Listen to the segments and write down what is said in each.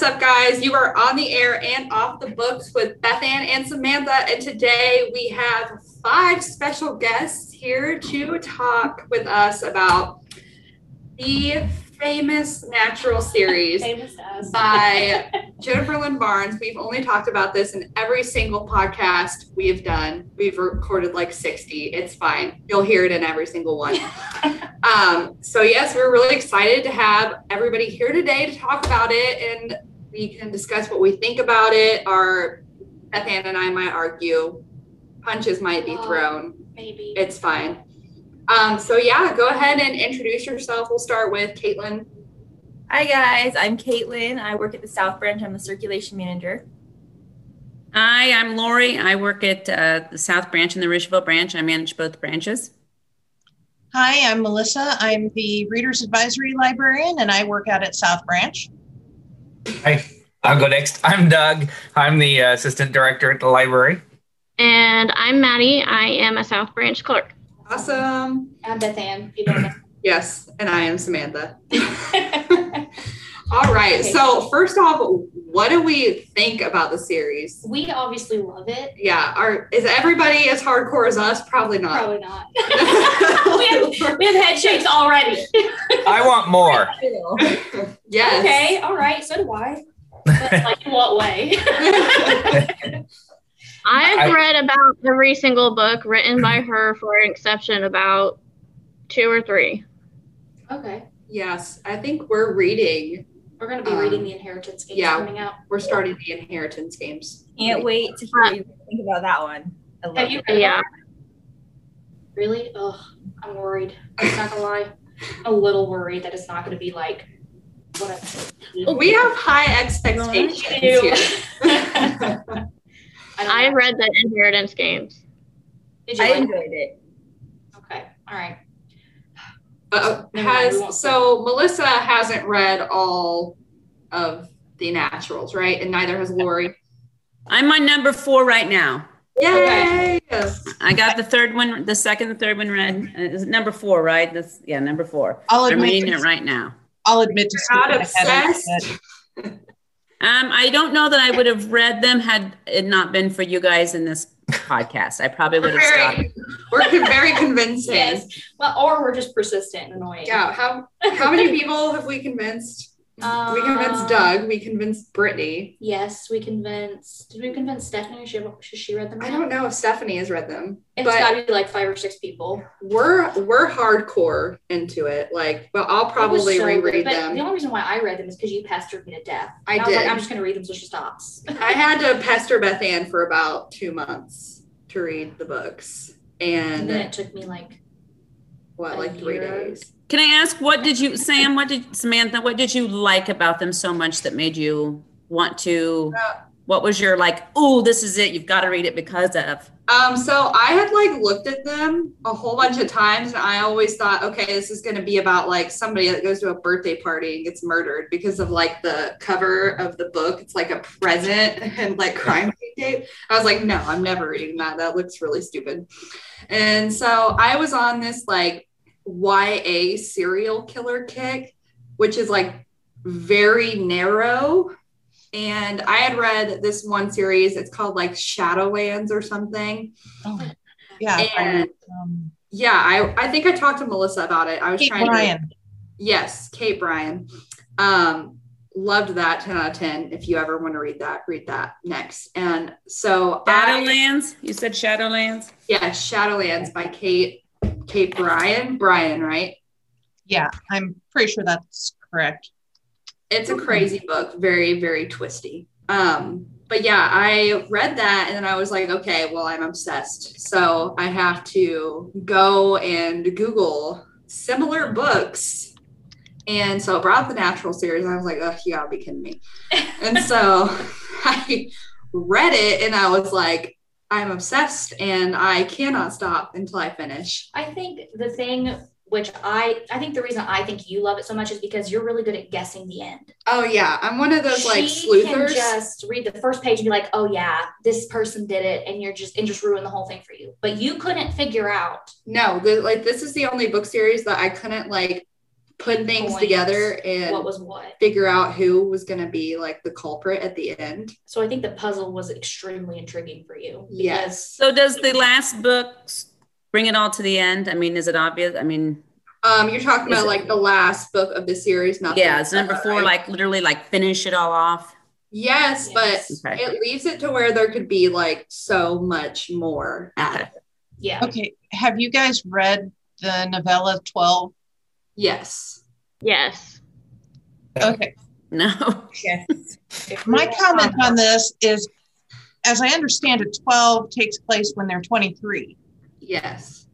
What's up, guys? You are on the air and off the books with Beth Ann and Samantha. And today we have five special guests here to talk with us about the famous natural series Famous by Jennifer Lynn Barnes. We've only talked about this in every single podcast we've done. We've recorded like 60. It's fine. You'll hear it in every single one. Um, so yes, we're really excited to have everybody here today to talk about it and we can discuss what we think about it. Our Beth Ann and I might argue. Punches might be Oh. thrown. Maybe. It's fine. Um, so yeah, go ahead and introduce yourself. We'll start with Caitlin. Hi guys, I'm Caitlin. I work at the South Branch. I'm the circulation manager. Hi, I'm Lori. I work at uh, the South Branch and the Richville Branch. I manage both branches. Hi, I'm Melissa. I'm the Reader's Advisory Librarian and I work out at South Branch. Hi, I'll go next. I'm Doug. I'm the assistant director at the library. And I'm Maddie. I am a South Branch clerk. Awesome. I'm Beth Ann. You don't know. Yes, and I am Samantha. All right. So first off, what do we think about the series? we obviously love it. Yeah, are is everybody as hardcore as us? Probably not. Probably not. we, have, we have head shakes already. I want more. yes. Okay, all right. So do I. But, like in what way? I've I- read about every single book written by her for an exception about two or three. okay. Yes, I think we're reading. We're gonna be Um, reading the inheritance games yeah. coming out. We're starting the inheritance games. Can't wait to hear you think about that one. I love Have you it. read Yeah. Really? Ugh, I'm worried. I'm not gonna lie. A little worried that it's not gonna be like what I We have high expectations You here. I, I read the inheritance games. Did you I like it? enjoyed it. Okay. All right. Uh, Never mind, we has so Melissa hasn't read all of the naturals, right? And neither has Lori. I'm on number four right now. Yay! I got the third one, the second and third one read. Uh, Is it number four, right? That's yeah, number four. I'll I'm admit, reading it right now. I'll admit to You're not skipping ahead a obsessed? Um, I don't know that I would have read them had it not been for you guys in this podcast. I probably would have stopped. we're very convincing. Yes. Well, or we're just persistent and annoying. Yeah. How how many people have we convinced? Um, we convinced Doug. We convinced Brittany. Yes, we convinced. Did we convince Stephanie? She, she, she read them. I don't know if Stephanie has read them, It's got to be like five or six people. we're we're hardcore into it. Like, but I'll probably so reread but them. The only reason why I read them is because you pestered me to death. I And was like, did. I'm just gonna read them so she stops. I had to pester Beth Ann for about two months to read the books, and then it took me like what, like three days. Can I ask what did you, Sam? What did Samantha? What did you like about them so much that made you want to? What was your like? Oh, this is it. You've got to read it because of. Um, so I had like looked at them a whole bunch of times, and I always thought, okay, this is going to be about like somebody that goes to a birthday party and gets murdered because of like the cover of the book. It's like a present and like crime tape. I was like, no, I'm never reading that. That looks really stupid. And so I was on this like YA serial killer kick, which is like very narrow. And I had read this one series, it's called like Shadowlands or something. Yeah. And um, yeah, I, I think I talked to Melissa about it. I was Kate trying to Yes, Kate Brian. Um, loved that 10 out of 10. If you ever want to read that, read that next. And so I, Shadowlands. You said Shadowlands. yeah, Shadowlands by Kate Kate Brian. Brian, right? Yeah, I'm pretty sure that's correct. It's a crazy book, very, very twisty. Um, but yeah, I read that and then I was like, okay, well, I'm obsessed. So I have to go and Google similar books. And so I brought the natural series. And I was like, oh, you gotta be kidding me. and so I read it and I was like, I'm obsessed and I cannot stop until I finish. I think the thing which I I think the reason I think you love it so much is because you're really good at guessing the end. Oh yeah, I'm one of those like she can sleuthers. just read the first page and be like, "Oh yeah, this person did it," and you're just and just ruin the whole thing for you. But you couldn't figure out. No, the, like this is the only book series that I couldn't like put things Points, together what and was what. figure out who was going to be like the culprit at the end. So I think the puzzle was extremely intriguing for you. Yes. So does the last book bring it all to the end? I mean, is it obvious? I mean, Um, you're talking about it- like the last book of the series, not yeah, the- is number four right? like literally like finish it all off? Yes, Yes. but Okay. it leaves it to where there could be like so much more. Okay. Yeah. Okay, have you guys read the novella 12? Yes. Yes. Okay. No. If we My comment on this is, as I understand it, 12 takes place when they're 23. Yes.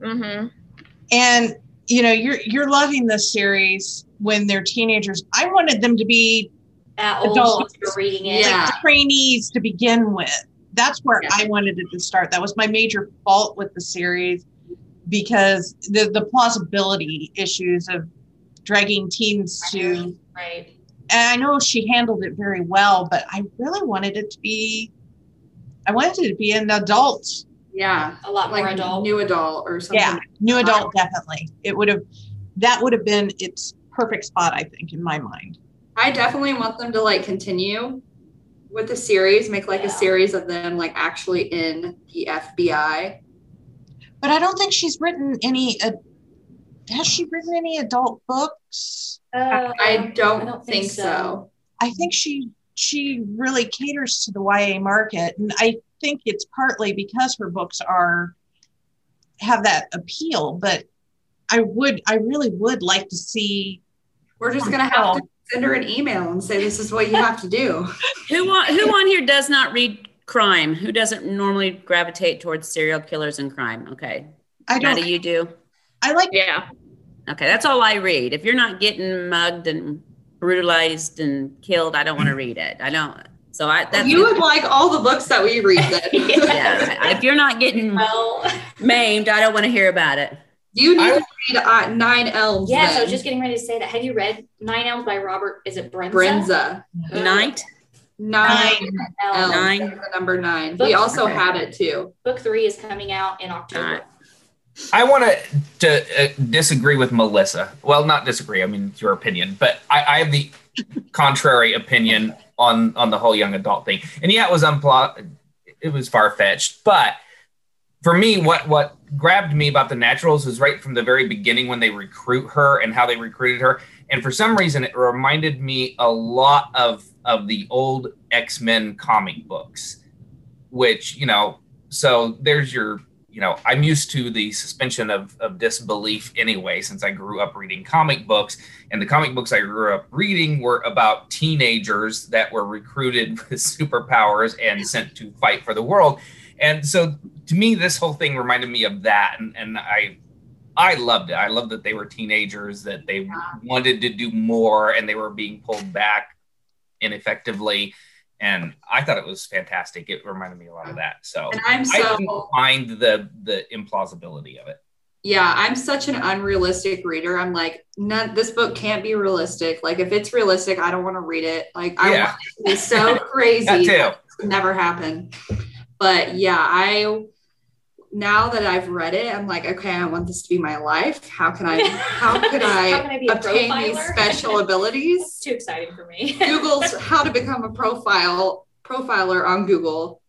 Mm-hmm. And you know, you're you're loving this series when they're teenagers. I wanted them to be That old Adults. you're reading it. Yeah. like trainees to begin with. That's where Yeah. I wanted it to start. That was my major fault with the series because the the plausibility issues of dragging teens to Right. and I know she handled it very well, but I really wanted it to be I wanted it to be an adult. Yeah. A lot more Like adult. new adult or something. Yeah, new uh-huh. adult definitely. It would have that would have been its perfect spot, I think, in my mind. I definitely want them to like continue with the series, make like Yeah. a series of them like actually in the FBI. But I don't think she's written any uh, has she written any adult books? Uh, I don't, think, so. I think she she really caters to the YA market, and I think it's partly because her books are have that appeal. But I would, I really would like to see. We're just gonna have to send her an email and say this is what you have to do. Who on who on here does not read crime? Who doesn't normally gravitate towards serial killers and crime? Okay. I Maddie, don't. you do? I like. Yeah. Okay, that's all I read. If you're not getting mugged and brutalized and killed, I don't want to read it. I don't. So I that's you would like all the books that we read then. yeah. If you're not getting Well, maimed, I don't want to hear about it. You need I- to read uh, Nine Elms. yes, I was just getting ready to say that. Have you read Nine Elms by Robert? Is it Bryndza? Bryndza. Night. Nine, Elms. Elms. Nine. The number nine. Book- we also okay. have it too. Book three is coming out in October. Alright. I want to to uh, disagree with Melissa. Well, not disagree. I mean, it's your opinion, but I, I have the contrary opinion on on the whole young adult thing. And yeah, it was unplot. It was far fetched, but for me, what what grabbed me about the Naturals was right from the very beginning when they recruit her and how they recruited her. And for some reason, it reminded me a lot of of the old X Men comic books, which you know. So there's your you know, I'm used to the suspension of, of disbelief anyway, since I grew up reading comic books. And the comic books I grew up reading were about teenagers that were recruited with superpowers and sent to fight for the world. And so to me, this whole thing reminded me of that. And, and I, I loved it. I loved that they were teenagers, that they wanted to do more and they were being pulled back ineffectively. And I thought it was fantastic. It reminded me a lot of that. So And I'm I so find the the implausibility of it. yeah, I'm such an unrealistic reader. I'm like, none, this book can't be realistic. Like, if it's realistic, I don't want to read it. Like, I Yeah. want it to be so crazy. That too. that never happen. But yeah, I now that I've read it, I'm like, okay, I want this to be my life. How can I? How could I, How can I be a obtain these special abilities? It's too exciting for me. Google's how to become a profile profiler on Google.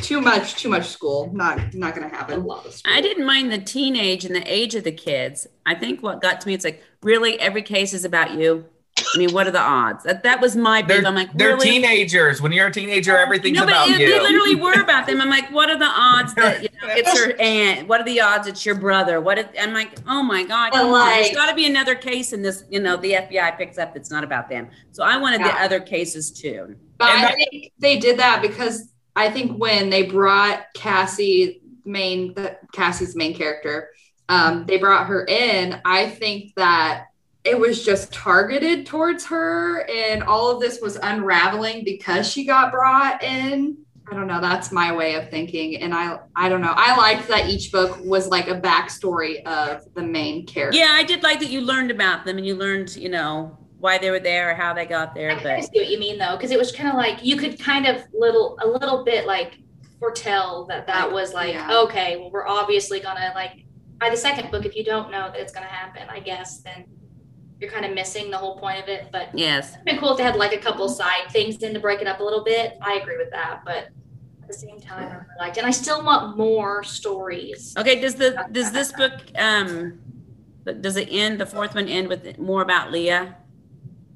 Too much, too much school. Not not gonna a happen. lot of I didn't mind the teenage and the age of the kids. I think what got to me, it's like, really, every case is about you. I mean, what are the odds? That that was my big. They're, I'm like, they're really? teenagers. When you're a teenager, everything's No, but about it, you. they literally were about them. I'm like, what are the odds that you know, it's her aunt? What are the odds it's your brother? What? Is, I'm like, oh my god, well, like, there's got to be another case in this. You know, the FBI picks up it's not about them. So I wanted the other cases too. But And I that- think they did that because I think when they brought Cassie, main the, Cassie's main character, um, they brought her in. I think that it was just targeted towards her, and all of this was unraveling because she got brought in. I don't know. That's my way of thinking, and I I don't know. I liked that each book was like a backstory of the main character. Yeah, I did like that you learned about them and you learned, you know, why they were there or how they got there. I kind of But see what you mean though, because it was kind of like you could kind of little a little bit like foretell that that was like Yeah. okay, well we're obviously gonna like by the second book if you don't know that it's gonna happen, I guess then you're kind of missing the whole point of it. But Yes. it'd been cool if they had like a couple side things in to break it up a little bit. I agree with that, but at the same time, I really liked it. And I still want more stories. Okay, does the does this book um does it end the fourth one end with more about Leah?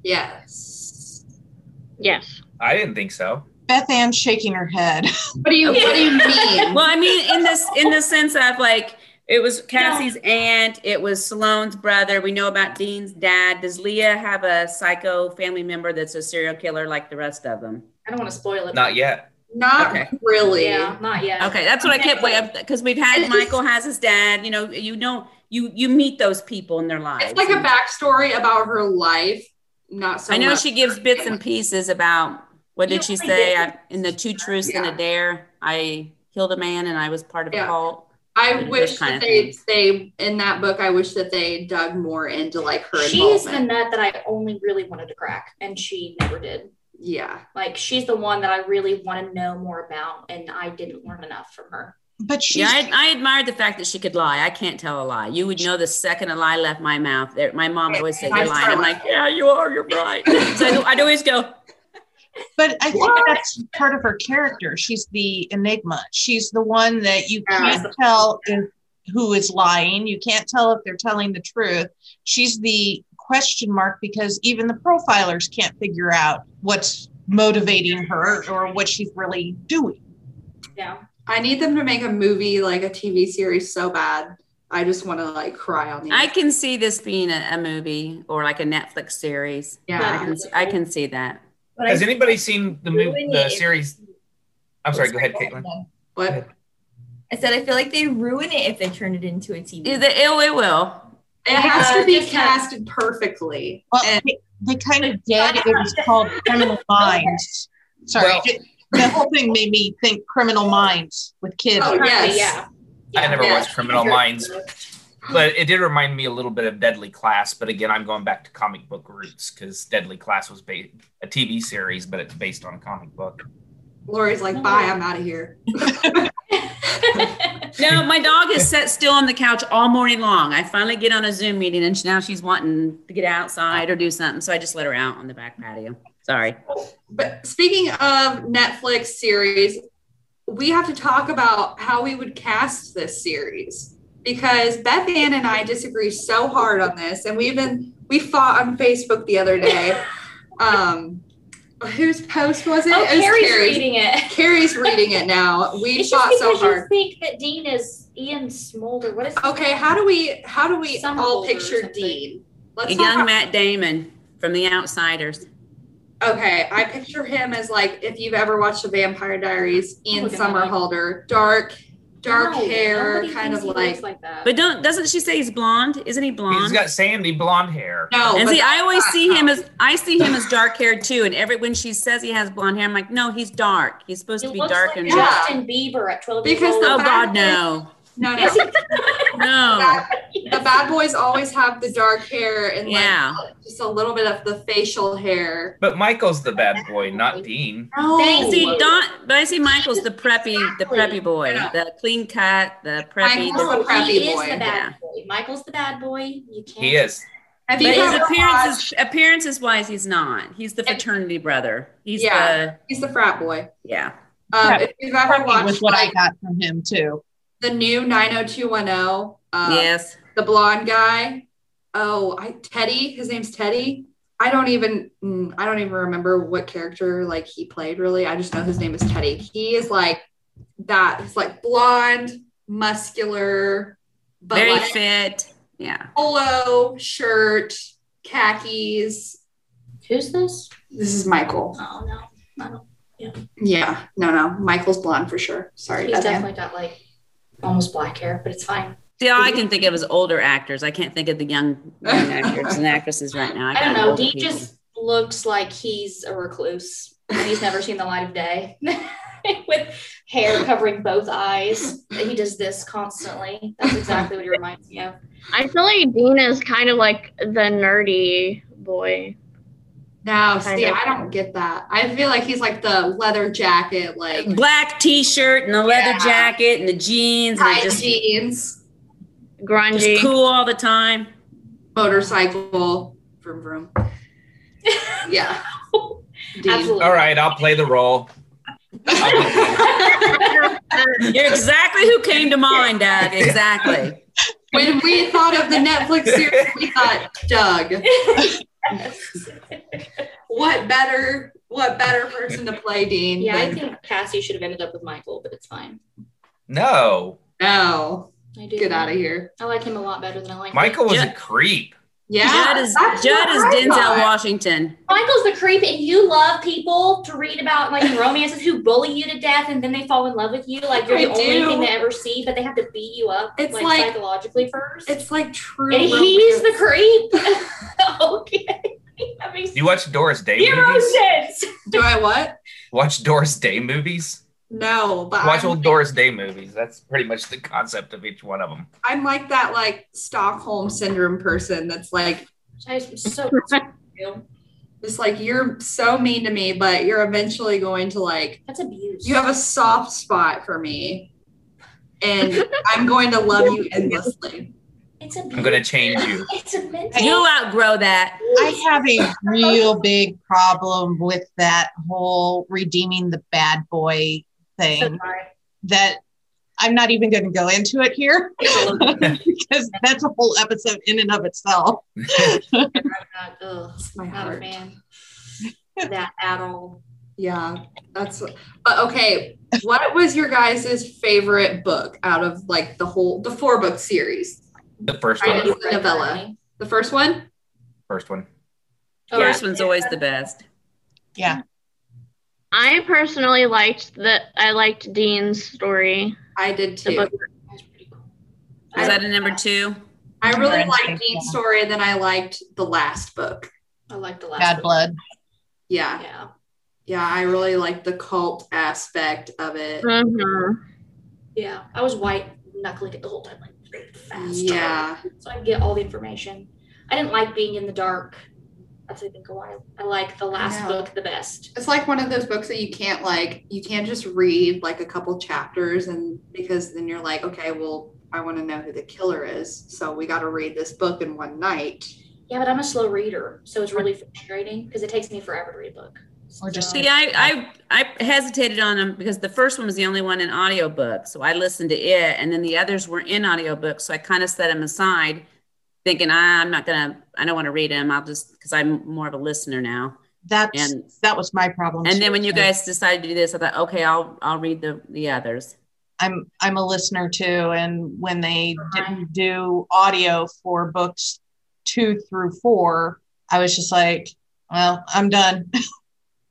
Yes. Yes. I didn't think so. Beth Ann's shaking her head. What do you What do you mean? Well, I mean in this in the sense of like it was Cassie's aunt, it was Sloane's brother. We know about Dean's dad. Does Leah have a psycho family member that's a serial killer like the rest of them? I don't want to spoil it. Not yet. Not Okay. really. Yeah, not yet. Okay, that's what I kept waiting because we've had Michael has his dad. You know, you know, you you meet those people in their lives. It's like a backstory about her life. Not so. I know much. she gives bits and pieces about what You did she say I, in the two truths and a dare. I killed a man and I was part of a cult. I wish that they things. they in that book. I wish that they dug more into like her She's the nut that I only really wanted to crack, and she never did. yeah. Like she's the one that I really want to know more about, and I didn't learn enough from her. But she, Yeah, I, I admired the fact that she could lie. I can't tell a lie. You would know the second a lie left my mouth. There- My mom always said "You're lying." I'm like, "Yeah, you are. You're right." So I'd, I'd always go, But I think What? that's part of her character. She's the enigma. She's the one that you Yeah. can't tell if, who is lying. You can't tell if they're telling the truth. She's the question mark because even the profilers can't figure out what's motivating her or what she's really doing. Yeah. I need them to make a movie like a TV series so bad. I just want to like cry on the. I can see this being a, a movie or like a Netflix series. I yeah. can, I can see that. But Has I- anybody seen the movie, the series? I'm sorry. Go ahead, Caitlin. What? I said I feel like they ruin it if they turn it into a TV. It, it, it will. It has to Uh, be just have- casted perfectly. Well, And- they, they kind of did. It was called Criminal Minds. Sorry, Well- it- the whole thing made me think Criminal Minds with kids. Oh, yes. Yeah. I never Yeah. watched Criminal Minds, but it did remind me a little bit of Deadly Class. But again, I'm going back to comic book roots because Deadly Class was ba- a TV series, but it's based on a comic book. Lori's like, bye, I'm out of here. No, my dog is set still on the couch all morning long. I finally get on a Zoom meeting and now she's wanting to get outside or do something. So I just let her out on the back patio. Sorry. But speaking of Netflix series, we have to talk about how we would cast this series because Beth Ann and I disagree so hard on this, and we even we fought on Facebook the other day. Um, whose post was it? Oh, it was Carrie's Carrie's. reading it. Carrie's reading it now. We It's just fought so because you think that Dean is Ian Smolder. What is his Okay, name? how do we how do we Some all picture. Dean? Let's young talk Matt Damon from The Outsiders. Okay, I picture him as like if you've ever watched The Vampire Diaries, Ian Look at. Somerhalder, dark, dark No, hair, kind of like like that. But don't doesn't she say he's blonde? Isn't he blonde? He's got sandy blonde hair. no. and but see, I always that's see not- him as I see him as dark haired too. And every when she says he has blonde hair, I'm like, no, he's dark. He's supposed he to be dark like and Yeah. Justin Bieber at 12 Because years old. Oh God, no. No, no. Is he- No. The bad boys always have the dark hair and like Yeah. just a little bit of the facial hair. But Michael's the bad boy, not Dean. No, Thank See, you. Don, but I see Michael's the preppy, the preppy boy, Yeah. the clean cut, the preppy. Michael's The, the preppy he boy, is the bad yeah. boy. Michael's the bad boy. You can't. He is. Have but his ever appearances, watched- appearances wise, he's not. He's the fraternity brother. He's Yeah. He's the frat boy. yeah. Um, if you've ever watched was what I got from him too. The new 90210, uh, yes. the blonde guy. Oh, I Teddy. His name's Teddy. I don't even mm, I don't even remember what character like he played really. I just know his name is Teddy. He is like that. He's like blonde, muscular, but Very like fit. Yeah. polo shirt, khakis. Who's this? This is Michael. Oh no, I don't. Yeah, no, no, Michael's blonde for sure. Sorry, He's that's him. definitely got like almost black hair, but it's fine. See, all I can think of is older actors. I can't think of the young, young actors and actresses right now. I don't know. older Dean people. just looks like he's a recluse. He's never seen the light of day. With hair covering both eyes. He does this constantly. That's exactly what he reminds me of. I feel like Dean is kind of like the nerdy boy. No, Kind see, of. I don't get that. I feel like he's like the leather jacket, like black T-shirt and the leather Yeah. jacket and the jeans and just, jeans, Grungy. just cool all the time. motorcycle Vroom vroom. Yeah. Absolutely. All right, I'll play the role. You're exactly who came to mind, Doug. Exactly. When we thought of the Netflix series, we thought Doug. What better what better person to play Dean yeah, I think Cassie should have ended up with Michael, but it's fine. No, no. I do. Get out of here. I like him a lot better than I like Michael was a creep. Yeah. Judd is Judd what is I Denzel thought. Washington. Michael's the creep, and you love people to read about like romances who bully you to death, and then they fall in love with you. Like you're I the only thing they ever see, but they have to beat you up It's like, like- psychologically first. It's like true. and he's the creep. okay, that makes You watch Doris Day zero movies? sense. Do I what? Watch Doris Day movies? No, but Watch I'm, old Doris Day movies. That's pretty much the concept of each one of them. I'm like that like Stockholm syndrome person that's like I'm so it's like you're so mean to me, but you're eventually going to like that's abuse. you have a soft spot for me. And I'm going to love you endlessly. it's abuse. I'm gonna change you. It's a mental. You'll outgrow that. I have a real big problem with that whole redeeming the bad boy thing that I'm not even going to go into it here because that's a whole episode in and of itself. Ugh, my not a heart. fan. that at all. Yeah, that's but okay. What was your guys' favorite book out of like the whole the four book series? The first one. It's the novella. The first one? First one. Oh, First one's always the best. Yeah. I personally liked that. I liked Dean's story. I did too. book. That's cool. Is that a number two? I really liked Dean's story, and then I liked the last book. I liked the last Bad book. blood. Yeah, Yeah. yeah, I really liked the cult aspect of it. Mhm. Yeah. I was white knuckling it the whole time, like very fast. Yeah, So I get all the information. I didn't like being in the dark. That's I think why I like the last book the best. it's like one of those books that you can't like you can't just read like a couple chapters and because then you're like, okay, well, I want to know who the killer is, so we got to read this book in one night. Yeah, but I'm a slow reader, so it's really frustrating because it takes me forever to read a book. Or just So- See, I, I I hesitated on them because the first one was the only one in audiobook. So I listened to it and then the others were in audiobook. So I kind of set them aside thinking ah, I'm not gonna I don't want to read them. I'll just because I'm more of a listener now. That's And that was my problem. and too. then when you guys decided to do this, I thought, okay, I'll I'll read the the others. I'm I'm a listener too, and when they didn't do audio for books two through four, I was just like, well, I'm done.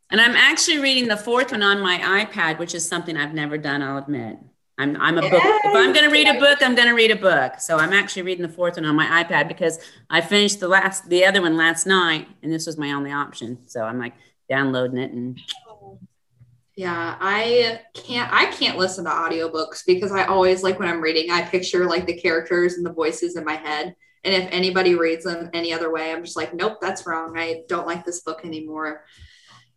And I'm actually reading the fourth one on my iPad, which is something I've never done, I'll admit. I'm, I'm a book. If I'm going to read a book, I'm going to read a book. So I'm actually reading the fourth one on my iPad because I finished the last, the other one last night, and this was my only option. So I'm like downloading it, and Yeah, I can't I can't listen to audiobooks because I always like when I'm reading, I picture like the characters and the voices in my head. And if anybody reads them any other way, I'm just like, nope, that's wrong. I don't like this book anymore.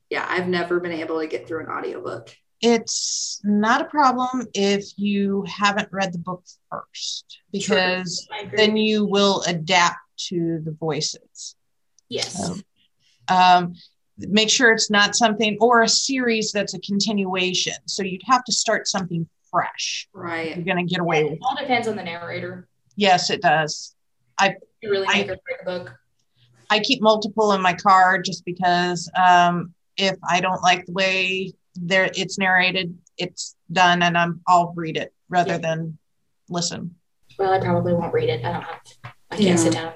Yeah, I've never been able to get through an audiobook. It's not a problem if you haven't read the book first, because then you will adapt to the voices. yes. Um, um, make sure it's not something or a series that's a continuation. So you'd have to start something fresh. Right. You're going to get away with. It all depends on the narrator. Yes, it does. You really I- make break a book. I keep multiple in my car just because um, if I don't like the way there it's narrated, it's done, and I'm I'll read it rather Yeah. than listen. Well, I probably won't read it. I don't have. I can't Yeah. sit down and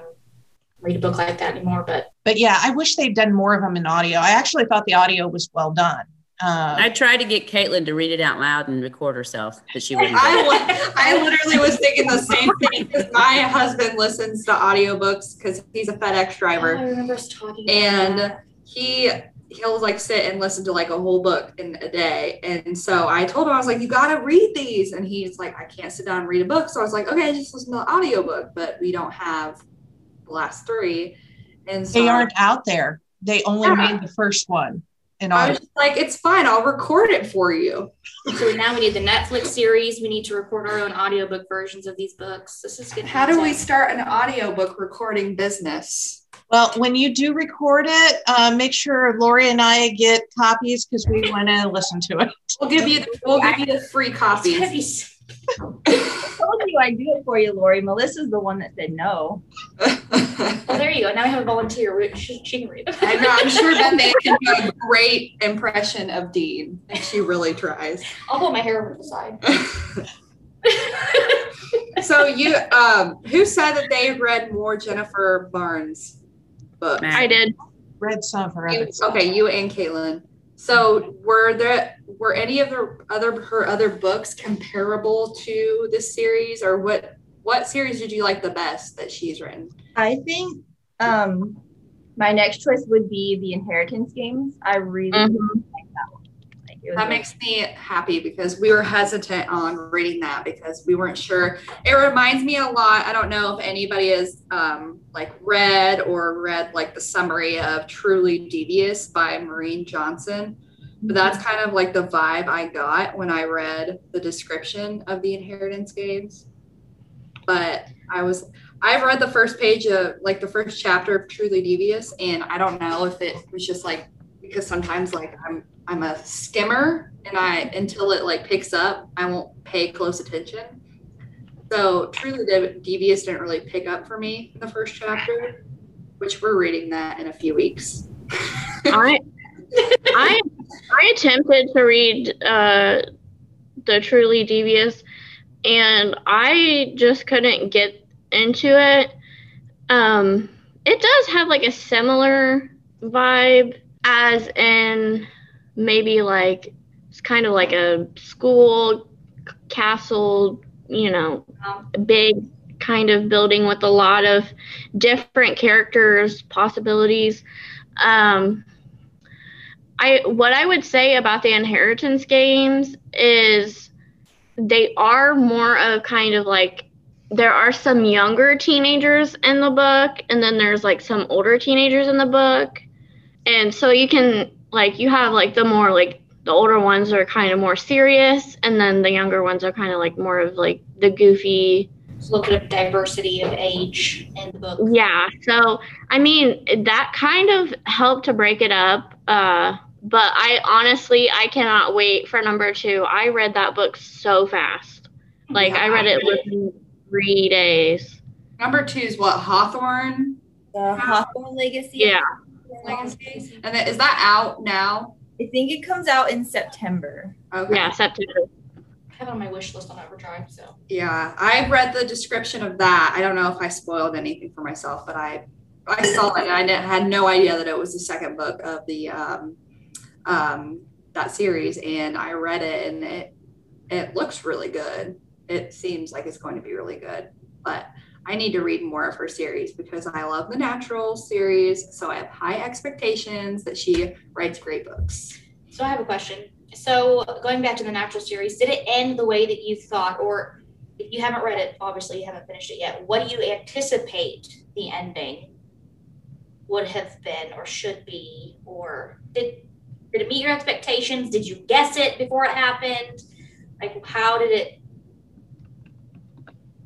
read a book like that anymore. But But yeah, I wish they'd done more of them in audio. I actually thought the audio was well done. Uh, I tried to get Caitlin to read it out loud and record herself, but she wouldn't. I, I literally was thinking the same thing because my husband listens to audiobooks because he's a FedEx Oh, driver. I remember us talking. about and that. he he'll like sit and listen to like a whole book in a day. And so i told him i was like you gotta read these. And he's like i can't sit down and read a book. So i was like okay just listen to the audiobook but we don't have the last three. And so they aren't out there. They only Yeah. made the first one, in I audio. was like, it's fine. I'll record it for you. So now we need the Netflix series. We need to record our own audiobook versions of these books. This is good. How do we start an audiobook recording business? Well, when you do record it, uh, make sure Lori and I get copies because we want to listen to it. We'll give you we'll give you the free copies. I told you I'd do it for you, Lori. Melissa's the one that said no. Well, there you go. Now we have a volunteer. We- She, she can read. I know, I'm sure that they can do a great impression of Dean. And she really tries. I'll put my hair over to the side. so you um who said that they read more Jennifer Barnes books? I did. Read some of her You- okay, you and Caitlin. So were there were any of her other her other books comparable to this series, or what what series did you like the best that she's written? I think um my next choice would be the inheritance games. I really Mhm. like that one. Like, That like- makes me happy because we were hesitant on reading that because we weren't sure. It reminds me a lot. I don't know if anybody has um, like read or read like the summary of Truly Devious by Maureen Johnson. But that's kind of like the vibe I got when I read the description of the inheritance games. But I was I've read the first page of like the first chapter of Truly Devious, and I don't know if it was just like because sometimes like I'm I'm a skimmer and I until it like picks up, I won't pay close attention. So Truly De- Devious didn't really pick up for me in the first chapter, which we're reading that in a few weeks. I I I attempted to read uh, the Truly Devious, and I just couldn't get into it. Um, it does have like a similar vibe as in maybe like it's kind of like a school castle, you know, big kind of building with a lot of different characters, possibilities. Um, I what I would say about the inheritance games is they are more of kind of like there are some younger teenagers in the book and then there's like some older teenagers in the book. And so you can like you have like the more like the older ones are kind of more serious and then the younger ones are kind of like more of like the goofy a little bit of diversity of age in the book. yeah so i mean that kind of helped to break it up uh but i honestly i cannot wait for number two i read that book so fast like Yeah, i read I it read it. within three days Number two is what Hawthorne the Hawthorne Legacy. Yeah. Legacy, and then, is that out now? I think it comes out in September. Okay. yeah september I have it on my wish list on Overdrive. So Yeah, I read the description of that. I don't know if I spoiled anything for myself, but I I saw it and I had no idea that it was the second book of the um, um, that series, and I read it and it it looks really good. It seems like it's going to be really good, but I need to read more of her series because I love the Natural series, so I have high expectations that she writes great books. So I have a question. So going back to the natural series, did it end the way that you thought, or if you haven't read it, obviously you haven't finished it yet. What do you anticipate the ending would have been, or should be, or did did it meet your expectations? Did you guess it before it happened? Like how did it?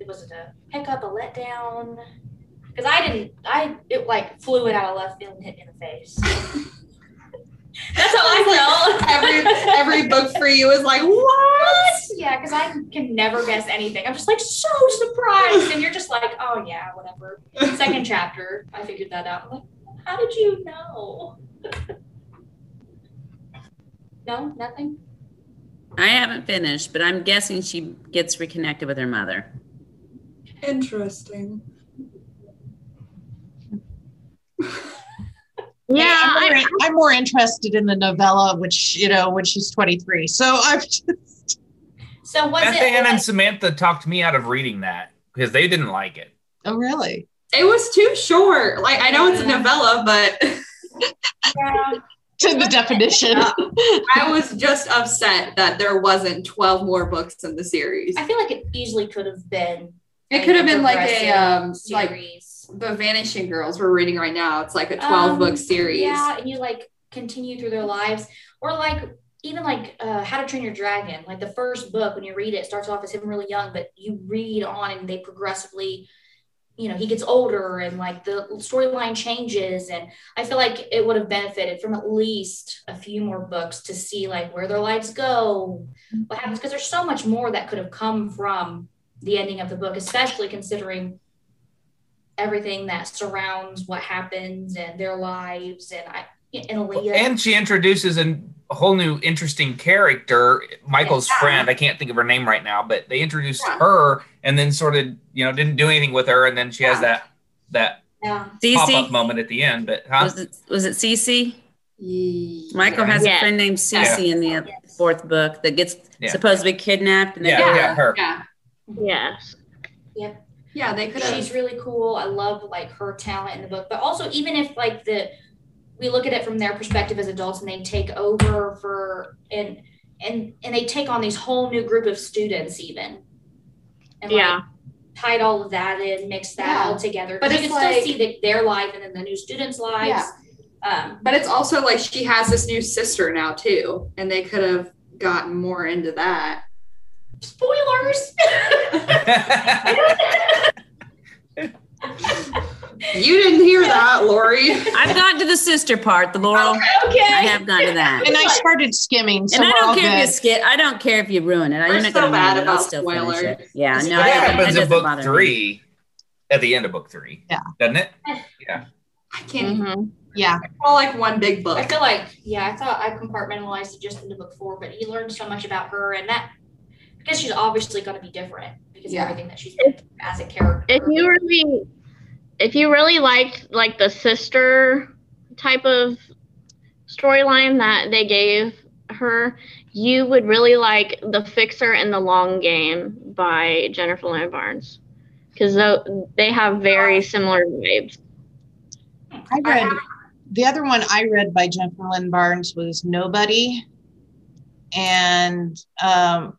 Was it a pickup, a letdown? Because I didn't. I it like flew it out of left field and hit me in the face. That's how I felt. Every every book for you is like what? Yeah, because I can never guess anything. I'm just like so surprised, and you're just like, oh yeah, whatever. Second chapter, I figured that out. I'm like, how did you know? no, nothing. I haven't finished, but I'm guessing she gets reconnected with her mother. Interesting. yeah I'm, more, I'm more interested in the novella, which you know, when she's 23. So I'm just So was Beth it? Ann and Samantha talked me out of reading that because they didn't like it. oh really It was too short. Like I know it's a novella, but yeah, to the definition. I was just upset that there wasn't 12 more books in the series. I feel like it easily could have been. It could have been like a um like the Vanishing Girls we're reading right now. It's like a 12 Um, book series. Yeah, and you like continue through their lives, or like even like uh, How to Train Your Dragon. Like the first book, when you read it, it starts off as him really young, but you read on and they progressively you know he gets older and like the storyline changes and i feel like it would have benefited from at least a few more books to see like where their lives go what happens because there's so much more that could have come from the ending of the book especially considering everything that surrounds what happens and their lives and i and Aaliyah. And she introduces a whole new interesting character, Michael's yeah. friend. I can't think of her name right now, but they introduced yeah. her and then sort of, you know, didn't do anything with her, and then she yeah. has that that pop up moment at the end. But huh? was it was it Cece? Michael has a friend named Cece in the yes. fourth book that gets supposed to be kidnapped. And yeah, yeah, yeah, her. Yeah. Yes. Yep. Yeah, they could. She's really cool. I love like her talent in the book, but also even if like the we look at it from their perspective as adults and they take over for and and and they take on these whole new group of students even and yeah like, tied all of that in mix that yeah. all together but you can like, still see the, their life and then the new students lives yeah. Um, but it's also like she has this new sister now too and they could have gotten more into that spoilers You didn't hear that, Lori. I've gotten to the sister part, the Laurel. Okay. I have gone to that. And I started skimming. So and I don't care if you skip. I don't care if you ruin it. We're You're not so bad about still spoilers. It. Yeah, no. What happens in book three? Me. At the end of book three. Yeah. Doesn't it? Yeah. I can't. Mm-hmm. Yeah. All like one big book. I feel like, yeah, I thought I compartmentalized it just into book four, but he learned so much about her and that I guess she's obviously going to be different because yeah. of everything that she's as a character. If you really if you really liked like the sister type of storyline that they gave her, you would really like The Fixer and The Long Game by Jennifer Lynn Barnes because they have very similar vibes. I read the other one I read by Jennifer Lynn Barnes was Nobody, and um,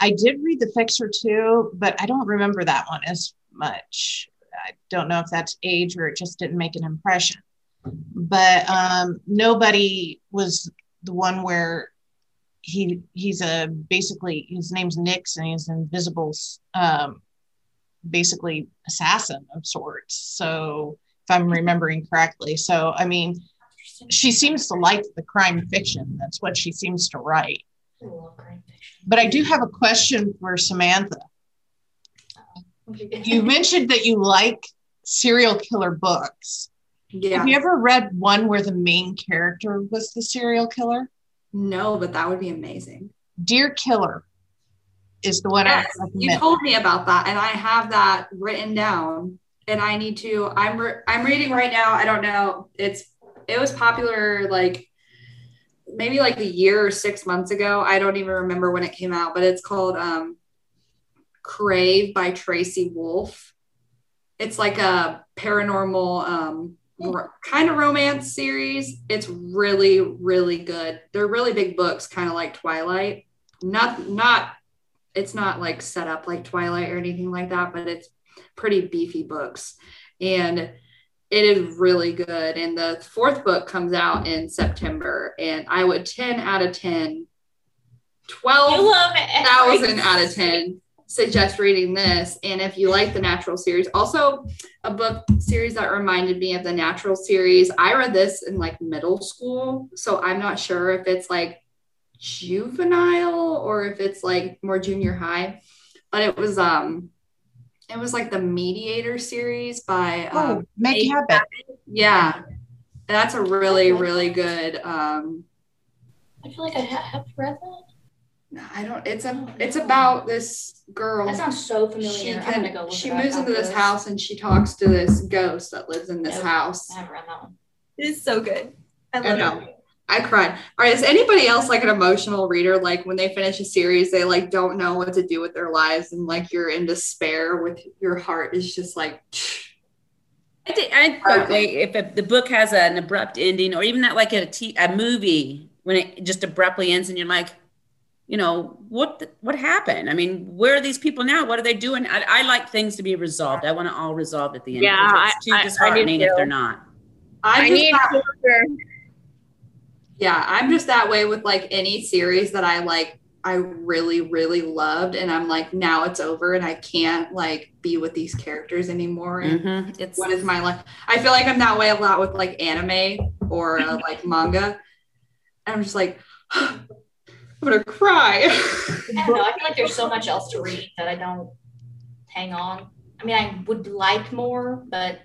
I did read The Fixer too, but I don't remember that one as much. I don't know if that's age or it just didn't make an impression. But um, nobody was the one where he he's a basically his name's Nix and he's an invisible um, basically assassin of sorts. So if I'm remembering correctly, so I mean, she seems to like the crime fiction. That's what she seems to write. But I do have a question for Samantha you mentioned that you like serial killer books. Yeah. Have you ever read one where the main character was the serial killer? No, but that would be amazing. Dear Killer is the one yes, I You told me about that, and I have that written down. And I need to. I'm re- I'm reading right now. I don't know. It's it was popular like maybe like a year or six months ago. I don't even remember when it came out, but it's called um Crave by Tracy Wolff. It's like a paranormal um, kind of romance series. It's really, really good. They're really big books, kind of like Twilight. Not, not, it's not like set up like Twilight or anything like that, but it's pretty beefy books. And it is really good. And the fourth book comes out in September, and I would 10 out of 10, 12,000 out of 10 suggest reading this. And if you like the Natural series, also a book series that reminded me of the Natural series. I read this in like middle school. So I'm not sure if it's like juvenile or if it's like more junior high. But it was um it was like the Mediator series by oh, um, Meg Cabot. Yeah. That's a really, really good um I feel like I have read that. No, I don't. It's a. It's about this girl. That sounds so familiar. She, can, go she moves into this house and she talks to this ghost that lives in this nope. house. I haven't read that one. It is so good. I love I it. I cried. All right. Is anybody else like an emotional reader? Like when they finish a series, they like don't know what to do with their lives, and like you're in despair with your heart is just like. I think I thought if a, the book has an abrupt ending, or even that like a, t- a movie when it just abruptly ends, and you're like, you know what what happened i mean where are these people now what are they doing i, I like things to be resolved i want it all resolved at the end yeah it's too I, disheartening I if they're not i, I need Yeah, I'm just that way with like any series that I like I really really loved and I'm like now it's over and I can't like be with these characters anymore and Mhm. It's what is my life? I feel like I'm that way a lot with like anime or uh, like manga. And I'm just like I'm going to cry. I don't know. I feel like there's so much else to read that I don't hang on. I mean, I would like more, but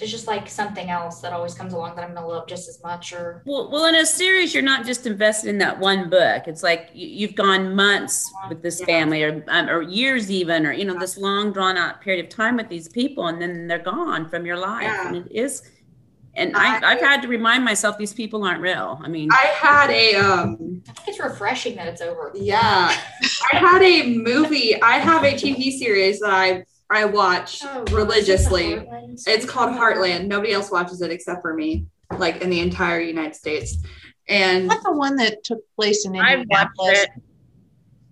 there's just like something else that always comes along that I'm gonna love just as much. Or Well, well, in a series, you're not just invested in that one book. It's like you, you've gone months with this Yeah. family, or um, or years even, or you know, this long drawn out period of time with these people, and then they're gone from your life, Yeah. and it is. And I, I- I've had to remind myself these people aren't real. I mean, I had a um I think it's refreshing that it's over. yeah. I had a movie. I have a TV series that I I watch Oh, religiously. Heartland. It's called Heartland. Nobody else watches it except for me, like in the entire United States. And Not the one that took place in Indianapolis. it.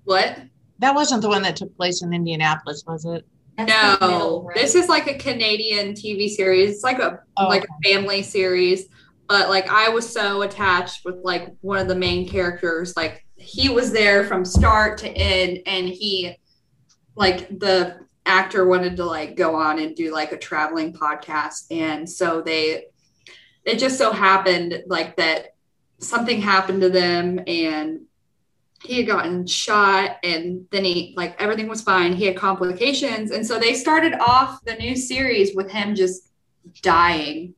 what? That wasn't the one that took place in Indianapolis, was it? That's No, middle, right? this is like a Canadian TV series. It's like a Oh, like a family series, but like I was so attached with like one of the main characters. Like he was there from start to end, and he like the actor wanted to like go on and do like a traveling podcast, and so they it just so happened like that something happened to them and he had gotten shot and then he like everything was fine. He had complications. And so they started off the new series with him just dying.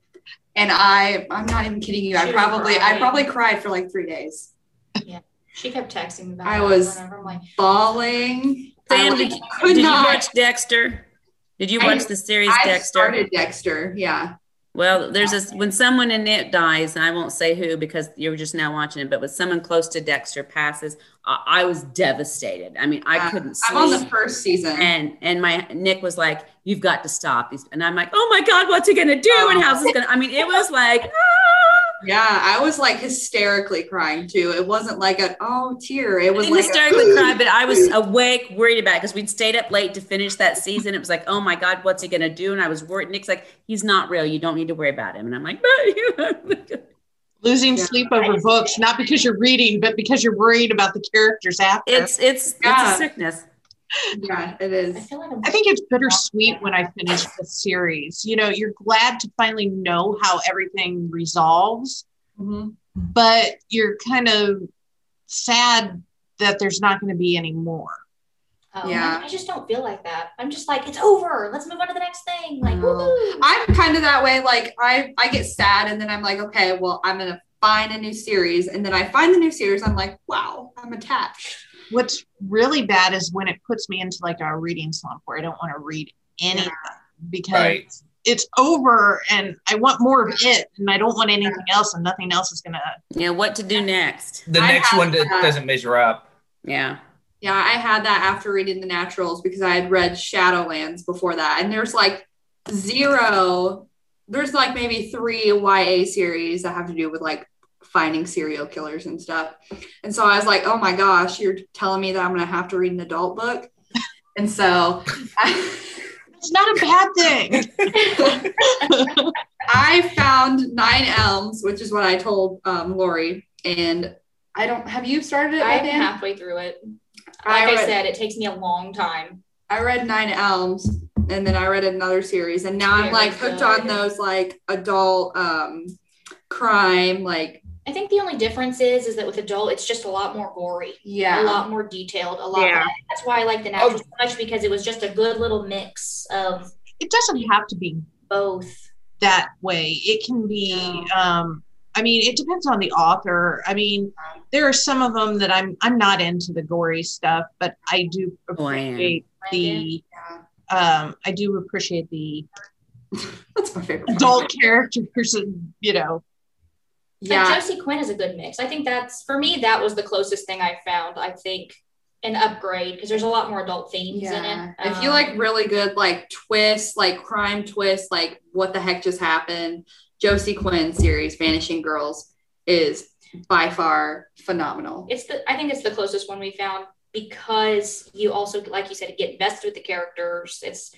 And i i'm not even kidding you. I She was probably i probably cried for like three days. Yeah. She kept texting me about I was- over. I'm like, bawling Sam, did, you- could did not you watch Dexter? Did you I- watch the series i Dexter? started dexter yeah Well, there's this when someone in it dies, and I won't say who because you're just now watching it, but when someone close to Dexter passes, I, I was devastated. I mean, I Uh, couldn't i'm on the first season And and my Nick was like, "You've got to stop and I'm like, "Oh my God, what's he gonna do? And how's this gonna?" I mean, it was like, ah! yeah i was like hysterically crying too it wasn't like a oh tear it I was didn't like a- hysterically cry, but I was awake, worried about because we'd stayed up late to finish that season. It was like, oh my God, what's he gonna do? And I was worried. Nick's like, he's not real. You don't need to worry about him. And I'm like, but Losing Yeah. sleep over books, not because you're reading, but because you're worried about the characters after. it's it's Yeah. it's a sickness. Yeah it is. I like I'm think it's bittersweet when I finish the series. You know, you're glad to finally know how everything resolves, Mhm. but you're kind of sad that there's not going to be any more. Oh, Yeah. I, I just don't feel like that. I'm just like, it's over. Let's move on to the next thing. Like, No. I'm kind of that way. Like I, I get sad and then I'm like, okay, well, I'm gonna find a new series, and then I find the new series. I'm like, wow, I'm attached. What's really bad is when it puts me into like a reading slump where I don't want to read anything because Right. it's over and I want more of it and I don't want anything else and nothing else is going to. Yeah, what to do next. The I next one that that. doesn't measure up. Yeah. Yeah, I had that after reading the Naturals because I had read Shadowlands before that, and there's like zero. There's like maybe three YA series that have to do with like finding serial killers and stuff. And so I was like, oh my gosh, you're telling me that I'm gonna have to read an adult book. And so I, It's not a bad thing. I found Nine Elms, which is what I told um, Lori. And I don't have you started it? I'm Megan? halfway through it. Like I I, said, it takes me a long time. I read Nine Elms and then I read another series and now I'm like hooked good. on those like adult um crime like I think the only difference is, is that with adult, it's just a lot more gory, Yeah. a lot more detailed, a lot. Yeah. That's why I like the natural so much because it was just a good little mix of it doesn't have to be both. that way. It can be um I mean, it depends on the author. I mean, there are some of them that I'm I'm not into the gory stuff, but I do Oh, I am. appreciate the um I do appreciate the that's my favorite adult characters and you know But yeah Josie Quinn is a good mix. I think that's for me. That was the closest thing I found. I think an upgrade because there's a lot more adult themes in yeah it. if you Um, like really good like twists like crime twists like what the heck just happened Josie Quinn series Vanishing Girls is by far phenomenal it's the I think it's the closest one we found because you also like you said get invested with the characters. It's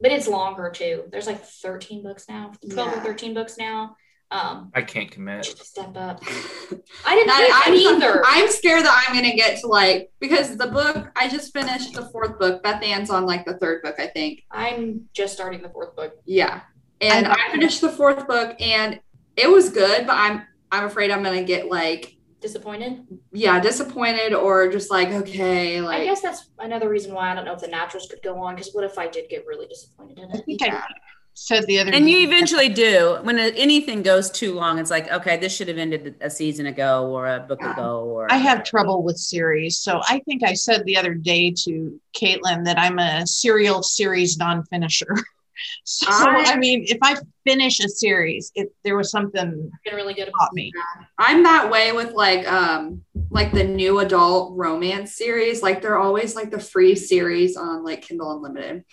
but it's longer too. There's like 13 books now, 12 Yeah. or 13 books now. Um, I can't commit. step up. I didn't I, think I'm, either. I'm scared that I'm gonna get to like because the book I just finished the fourth book. Beth Ann's on like the third book, I think. I'm just starting the fourth book. Yeah, and I- I, finished the fourth book and it was good, but I'm I'm afraid I'm gonna get like Disappointed. yeah disappointed or just like okay like I guess that's another reason why I don't know if the naturals could go on. Because what if I did get really disappointed in it? think I said the other And day you eventually do. When anything goes too long, it's like, okay, this should have ended a season ago or a book ago. Or I have trouble with series. So I think I said the other day to Caitlin that I'm a serial series non-finisher. So I- I mean, if I finish a series, if there was something Been really good. about me. I'm that way with like um like the new adult romance series. Like they're always like the free series on like Kindle Unlimited.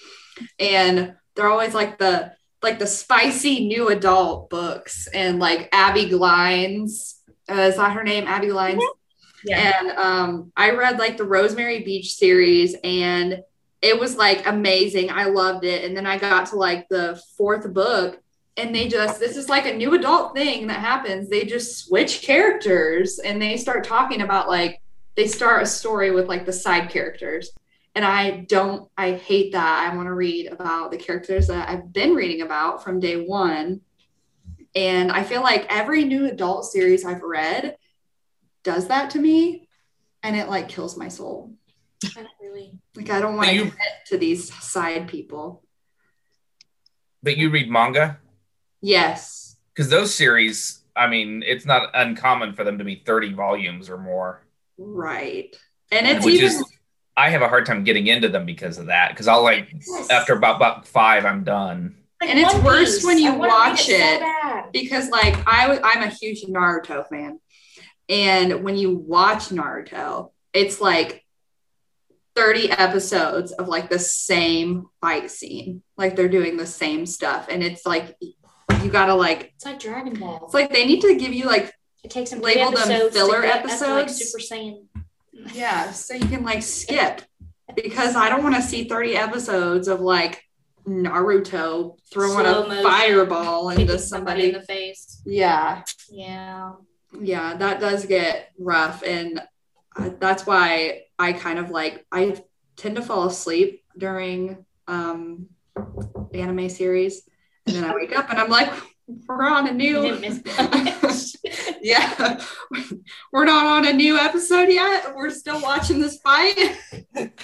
And they're always like the like the spicy new adult books and like Abby Glines. Uh, is that her name? Abby Glines. Yeah. And um I read like the Rosemary Beach series and it was like amazing. I loved it. And then I got to like the fourth book and they just this is like a new adult thing that happens they just switch characters and they start talking about like they start a story with like the side characters and i don't i hate that i want to read about the characters that i've been reading about from day one and i feel like every new adult series i've read does that to me and it like kills my soul really. like i don't want to you- commit to these side people But you read manga yes because those series. I mean, it's not uncommon for them to be thirty volumes or more. right and it's which even is I have a hard time getting into them because of that. Because I'll like Yes. after about, about five, I'm done. Like And it's One worse Piece. when you I wanna read watch so it. bad. because like I was I'm a huge Naruto fan. And when you watch Naruto, it's like 30 episodes of like the same fight scene. Like they're doing the same stuff. And it's like you gotta like It's like Dragon Ball. it's like they need to give you like it takes them label them filler to get up to, like, episodes. Super Saiyan. Yeah, so you can like skip because I don't want to see 30 episodes of like Naruto throwing Slow a motion, fireball into somebody in the face. Yeah. Yeah. yeah that does get rough and uh, that's why i kind of like i tend to fall asleep during um anime series and then i wake up and i'm like we're on a new didn't miss much. yeah we're not on a new episode yet we're still watching this fight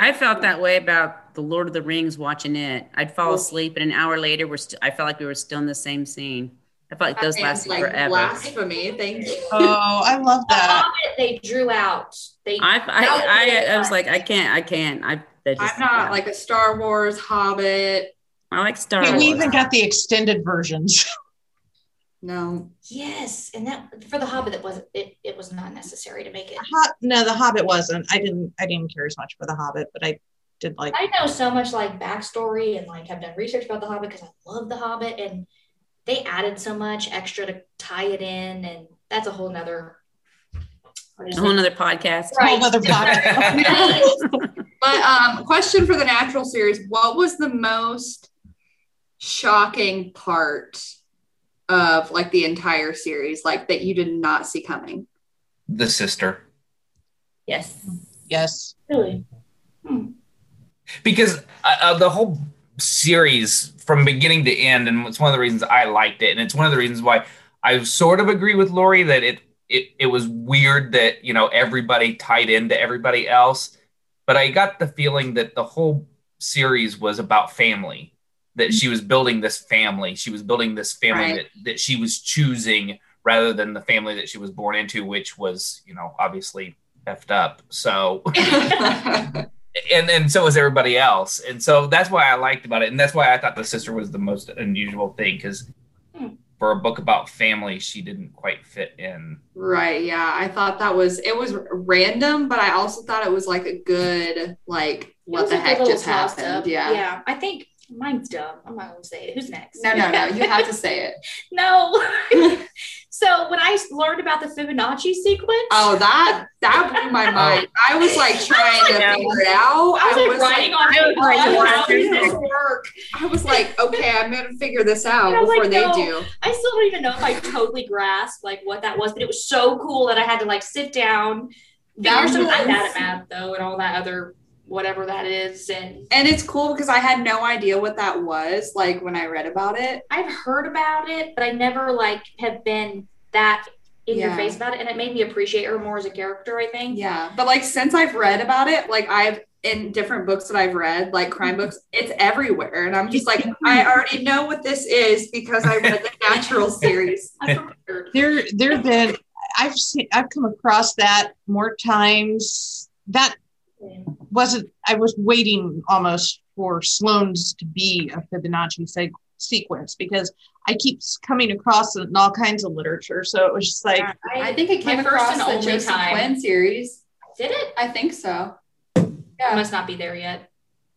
I felt that way about the Lord of the Rings watching it. I'd fall oh. asleep, and an hour later, we're st- I felt like we were still in the same scene. I felt like those That lasted man's, like forever. blasphemy thank you Oh, I love The that. Hobbit they drew out. They I, I, I, I was like, I can't, I can't. I, just, i'm not yeah. like a star wars hobbit I like Star Hey, Wars. we even got the extended versions. no Yes, and that for the Hobbit, it wasn't. It, it was not necessary to make it. Hot, no, the Hobbit wasn't. I didn't. I didn't care as much for the Hobbit, but I did like. I know so much like backstory and like have done research about the Hobbit because I love the Hobbit, and they added so much extra to tie it in, and that's a whole nother. a whole nother podcast. Whole other podcast. But um, question for the natural series: What was the most shocking part of like the entire series, like that you did not see coming? The sister. Yes. yes. Really? because uh, uh, the whole series from beginning to end and it's one of the reasons i liked it and it's one of the reasons why i sort of agree with lori that it it, it was weird that you know everybody tied into everybody else but i got the feeling that the whole series was about family that she was building this family she was building this family Right. that, that she was choosing rather than the family that she was born into which was you know obviously effed up so and and so was everybody else and so that's why i liked about it and that's why i thought the sister was the most unusual thing because Hmm. for a book about family she didn't quite fit in right? Yeah, I thought that was it was random, but I also thought it was like a good like what the heck just happened? up. Yeah. Yeah. I think mine's dumb. I'm not gonna say it. Who's next? No, no, no. You have to say it. No. So when I learned about the Fibonacci sequence, Oh, that that blew my mind. I was like trying to figure it out. I was like writing on I was like, how wow. does How this does this work? I was like, okay, I'm gonna figure this out before like, they no. do. I still don't even know if I totally grasped like what that was, but it was so cool that I had to like sit down, That some. I'm was- at math though, and all that other whatever that is, and And it's cool because I had no idea what that was like when I read about it. I've heard about it, but I never like have been that in your face about it, and it made me appreciate her more as a character. I think. Yeah, but like since I've read about it, like I've in different books that I've read, like crime mm-hmm. books, it's everywhere, and I'm just like, I already know what this is because I read the Natural series. There there have been i've seen i've come across that more times that wasn't i was waiting almost for sloane's to be a fibonacci se- sequence because i keep coming across it in all kinds of literature so it was just like I think it came first across and the only Josie time. Quinn series. Did it? I think so. I Yeah. must not be there yet.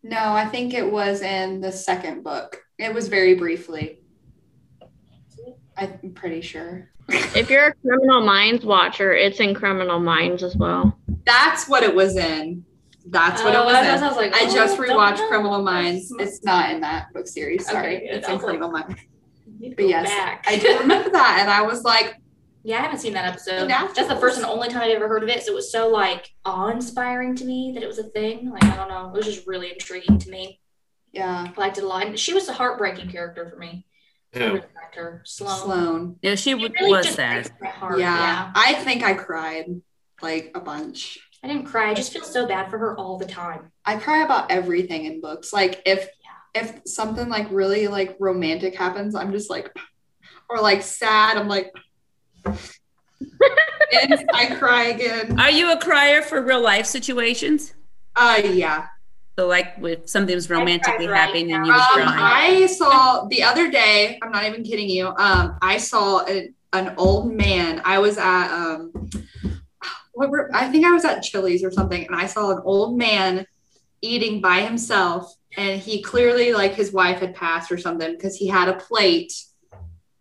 No, I think it was in the second book. It was very briefly. I'm pretty sure. If you're a Criminal Minds watcher, it's in Criminal Minds as well. That's what it was in. That's what Oh, it was I, in. I was like, I oh, just don't rewatched. Oh, Criminal Minds. It's not in that book series. Sorry, Okay, it's in was like- Criminal Minds. But yes, back. I do remember that, and I was like, Yeah, I haven't seen that episode. Naturals. That's the first and only time I've ever heard of it. So it was so like awe-inspiring to me that it was a thing. Like I don't know, it was just really intriguing to me. yeah, I liked it a lot. And she was a heartbreaking character for me. I really liked her. Sloane. Sloane. Yeah, she It w- really was just sad. breaks my heart. yeah. yeah. I think I cried like a bunch. I didn't cry. I just feel so bad for her all the time. I cry about everything in books. Like if if something like really like romantic happens, I'm just like, or like sad, I'm like, and I cry again. Are you a crier for real life situations? Uh, yeah. So like with something's romantically right happening and you Um, was crying. I saw the other day. I'm not even kidding you. Um, I saw a, an old man. I was at um, what were, I think I was at Chili's or something, and I saw an old man eating by himself, and he clearly like his wife had passed or something because he had a plate,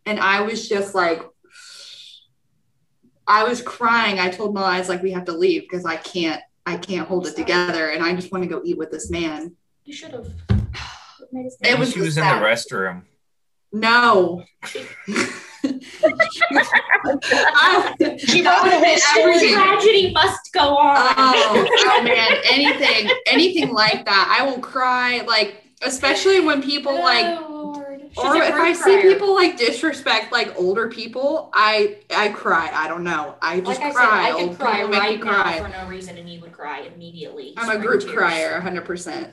and I was just like. I was crying. I told Mel I was like, we have to leave because I can't, I can't hold it together, and I just want to go eat with this man. You should have. It was she was just in the restroom. No. I, She that wrote would the have been. Tragedy must go on. Oh, oh man, anything, anything like that. I will cry, like especially when people oh, like, Oh, Lord. Or if group I see people like disrespect like older people, I I cry. I don't know. I just like I cry. said, I could Old cry people make me right now cry. for no reason, and you would cry immediately. I'm a group tears. crier, 100. percent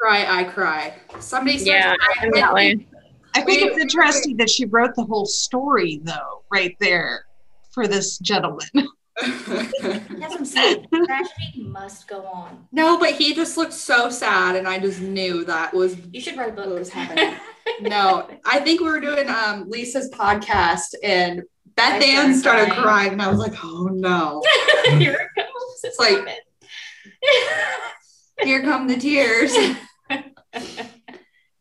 Cry, I cry. Somebody starts Yeah, crying, definitely. I think it's interesting that she wrote the whole story, though, right there for this gentleman. That's what I'm saying. Tragedy must go on. no, but he just looked so sad, and I just knew that was You should write a book. What was happening? no. I think we were doing um Lisa's podcast, and Beth I Ann started started crying. crying, and I was like, oh no, Here it comes. It's like- here come the tears.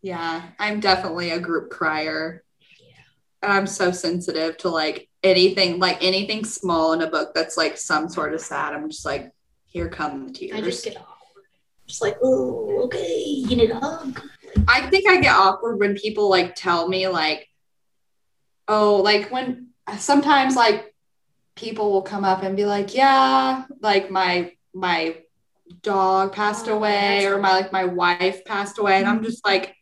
Yeah, I'm definitely a group crier. Yeah. I'm so sensitive to like anything, like anything small in a book that's like some sort of sad. I'm just like, here come the tears. I just get awkward. Just like, oh, okay, you need a hug. I think I get awkward when people like tell me like, oh, like when sometimes like people will come up and be like, yeah, like my my dog passed Oh, away or my like my wife passed away, and I'm just like,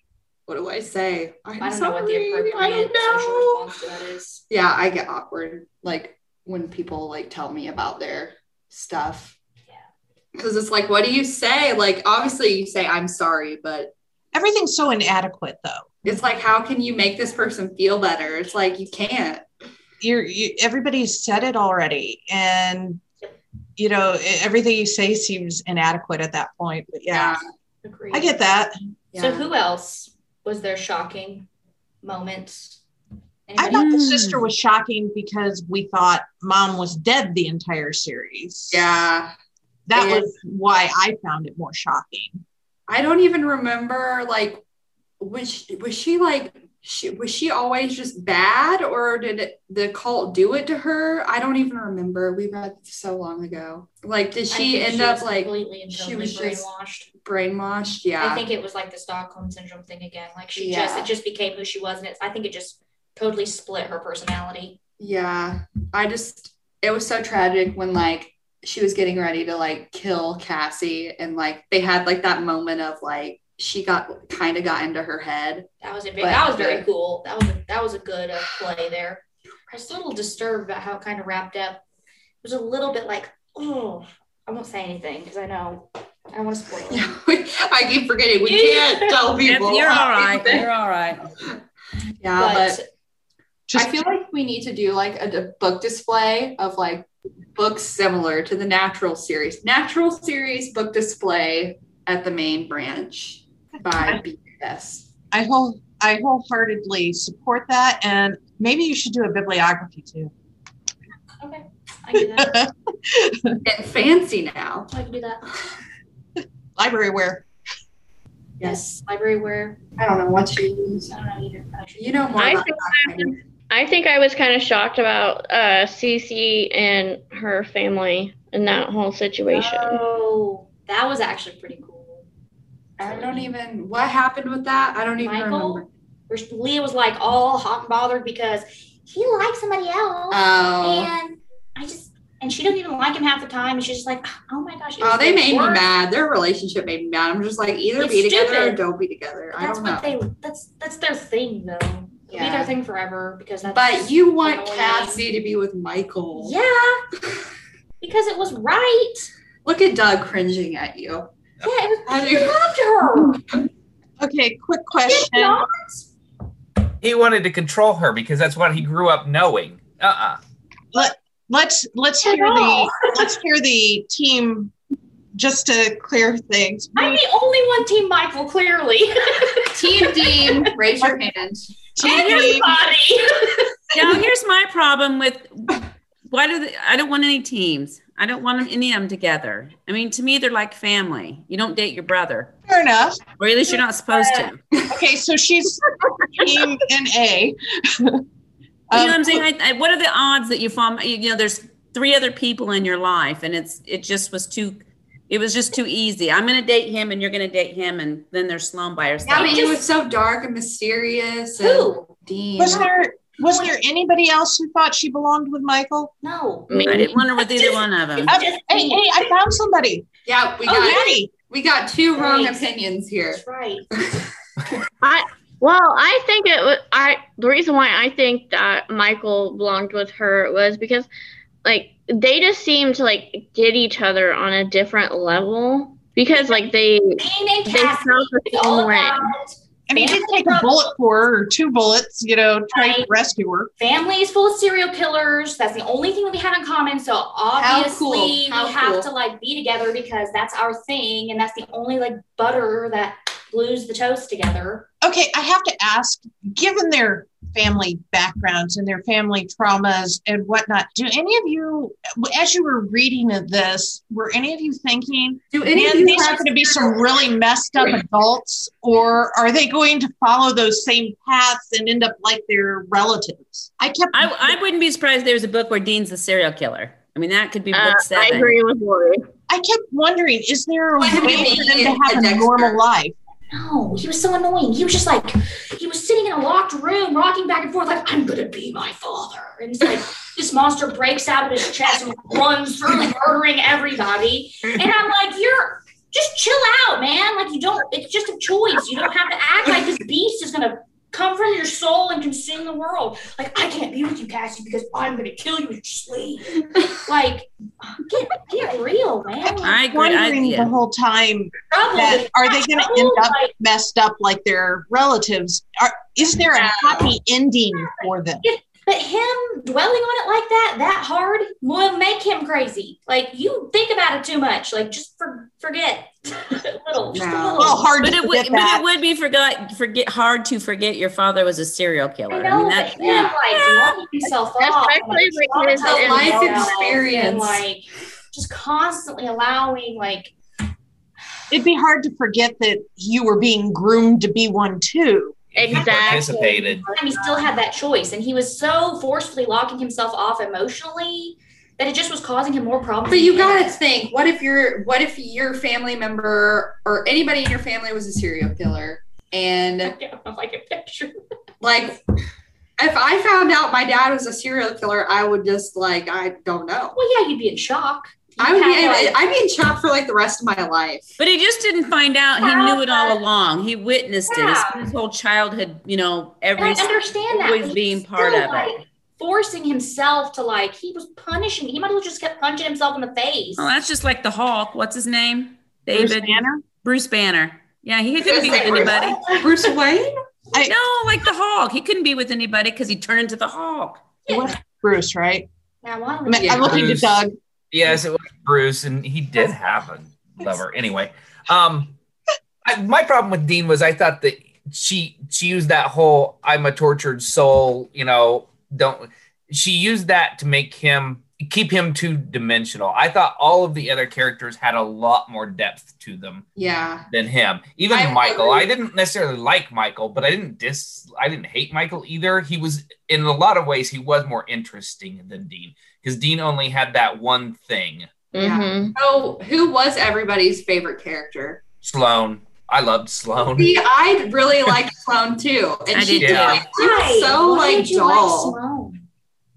what do I say? I'm I don't know what the sorry, appropriate I don't social know. response to that is. Yeah, I get awkward like when people like tell me about their stuff. Yeah. Because it's like, what do you say? Like, obviously, you say, I'm sorry, but Everything's so inadequate, though. it's like how can you make this person feel better it's like you can't You're you, everybody's said it already, and you know everything you say seems inadequate at that point. But yeah, Agreed. I get that. yeah. So who else was there shocking moments? I Anybody? thought the sister was shocking because we thought mom was dead the entire series. yeah that And- was why I found it more shocking. i don't even remember like was she, was she like she was she always just bad or did it, the cult do it to her? I don't even remember. We read so long ago. Like did she end she up like completely and she was brainwashed? brainwashed? Yeah. I think it was like the Stockholm syndrome thing again. Like she Yeah. just it just became who she was, and it's I think it just totally split her personality. Yeah, I just it was so tragic when like she was getting ready to like kill Cassie and like they had like that moment of like she got kind of got into her head. That was a But big, that was very the- cool. That was a, that was a good uh, play there. I was a little disturbed about how it kind of wrapped up. It was a little bit like, oh, I won't say anything because I know I don't want to spoil it. I keep forgetting we can't tell That's- people. You're all right. You're all right. Yeah, but, But, Just I feel like we need to do like a book display of like books similar to the Natural series. Natural series book display at the main branch by BS. I whole I wholeheartedly support that, and maybe you should do a bibliography too. okay, I do that. And fancy now. I can do that. Library where Yes, library where I don't know what you use. I don't know either. You know more I about think that. I. I think I was kind of shocked about uh, Cece and her family in that whole situation. Oh, that was actually pretty cool. I don't even what happened with that. I don't even Michael? remember. Leah was like all hot and bothered because he likes somebody else, Oh, and I just and she doesn't even like him half the time, and she's just like, ah, oh my gosh. oh, they the made me mad. Their relationship made me mad. I'm just like either It's be together or don't be together. I That's don't know. what they. That's that's their thing though. It'll Be their thing forever because that's. But you want. Cassie to be with Michael. Yeah, because it was right. Look at Doug cringing at you. Yeah, it How was. do He you- loved her. Okay, quick question. He wanted to control her because that's what he grew up knowing. Uh uh Let's let's hear the let's hear the team just to clear things. I'm the only one, Team Michael. Clearly, Team Dean, raise your hand. Team everybody. Now, here's my problem with why do they, I don't want any teams. I don't want any of them together. I mean, to me, they're like family. You don't date your brother, fair enough. or at least you're not supposed to. Okay, so she's team NA. you know what Um, I'm saying? I, I, what are the odds that you fall? You know, there's three other people in your life, and it's it just was too. It was just too easy. I'm going to date him, and you're going to date him, and then there's Sloane by herself. Yeah, but he was so dark and mysterious. Who? And Dean. was there was there anybody else who thought she belonged with Michael? No. I didn't want her with either one of them. Uh, hey, hey, I found somebody. Yeah, we Oh, got Daddy. we got two wrong opinions here. That's right. Well, I think it was I the reason why I think that Michael belonged with her was because like they just seemed to like get each other on a different level because like they Dean and they Cassie. felt the same way. And he did take a bullet for her, or two bullets, you know, trying to rescue her. families full of serial killers. That's the only thing that we have in common. So obviously cool. We have to like be together because that's our thing, and that's the only like butter that glues the toast together. Okay, I have to ask, given their family backgrounds and their family traumas and whatnot, do any of you, as you were reading this, were any of you thinking, Do any of these are going to be some really messed up adults, or are they going to follow those same paths and end up like their relatives? I kept, I, I wouldn't be surprised if there was a book where Dean's the serial killer. I mean, that could be book Uh, I seven. agree with Lori. I kept wondering, is there a way for them to have a a Dexter? normal life? No, he was so annoying. He was just like, he was sitting in a locked room, rocking back and forth, like, I'm gonna be my father. And it's like, this monster breaks out of his chest and runs through, murdering everybody. And I'm like, you're just chill out, man. Like, you don't, it's just a choice. You don't have to act like this beast is gonna come from your soul and consume the world. Like, I can't be with you, Cassie, because I'm gonna kill you in your sleep. Like, get, get real, man. I agree. I, Wondering yeah. the whole time Trouble that are they going to end up Like, messed up like their relatives? Are, is there a happy ending for them? But him dwelling on it like that, that hard, will make him crazy. Like you think about it too much. Like just for, forget a little, just a little. Well, hard But to it would, forget but it would be forgot, forget hard to forget your father was a serial killer. I I, mean, but that, him like blowing himself off, Especially like, like his traumatizing life experience. and like just constantly allowing like It'd be hard to forget that you were being groomed to be one too. Exactly. Anticipated. time he still had that choice and he was so forcefully locking himself off emotionally that it just was causing him more problems But you gotta think, what if your what if your family member or anybody in your family was a serial killer? And I'm like a picture like if I found out my dad was a serial killer, I would just like I don't know. well yeah you'd be in shock I would be like- I'd be in shock for like the rest of my life. But he just didn't find out. He knew it all along. He witnessed it. Yeah. His, his whole childhood, you know, And every I understand that. always but he's being part still, of it. Forcing himself to like, he was punishing. He might as well just kept punching himself in the face. Oh, that's just like the Hulk. What's his name? Bruce Banner? Bruce Banner. Yeah, he couldn't be with anybody. Bruce Wayne? No, like the Hulk. He couldn't be with anybody because he turned into the Hulk. It was Bruce, right? Now, why don't I'm, Yeah. I'm looking Bruce. to Doug. Yes, it was Bruce, and he did have a lover. Anyway, um, I, my problem with Dean was I thought that she she used that whole "I'm a tortured soul," you know, don't. She used that to make him keep him two dimensional. I thought all of the other characters had a lot more depth to them Yeah. than him. Even I Michael, agree. I didn't necessarily like Michael, but I didn't dis I didn't hate Michael either. He was in a lot of ways he was more interesting than Dean because Dean only had that one thing. Yeah. Mhm. So who was everybody's favorite character? Sloane. I loved Sloane. See, I really liked Sloane too. And I she did did too. she was so Why like did you like dull.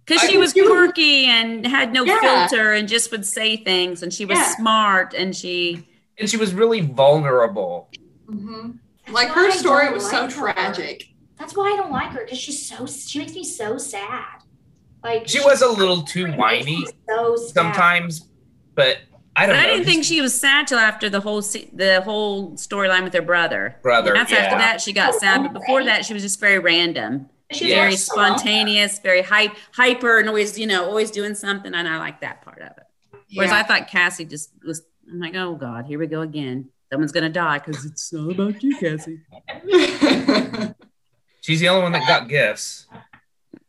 Sloane? Because she was she was- quirky and had no Yeah. filter and just would say things and she was Yeah. smart and she And she was really vulnerable. Mhm. Like her story don't was so her. tragic. That's why I don't like her because she's so she makes me so sad. Like She was a little too whiny so sometimes, but I don't but I know. didn't think she was sad till after the whole se- the whole storyline with her brother. brother. That's yeah. after that she got sad, but before that she was just very random, She was very spontaneous, very hype, hyper, and always you know always doing something. And I like that part of it. Whereas I thought Cassie just was. I'm like, oh God, here we go again. Someone's gonna die because it's all about you, Cassie. She's the only one that got gifts.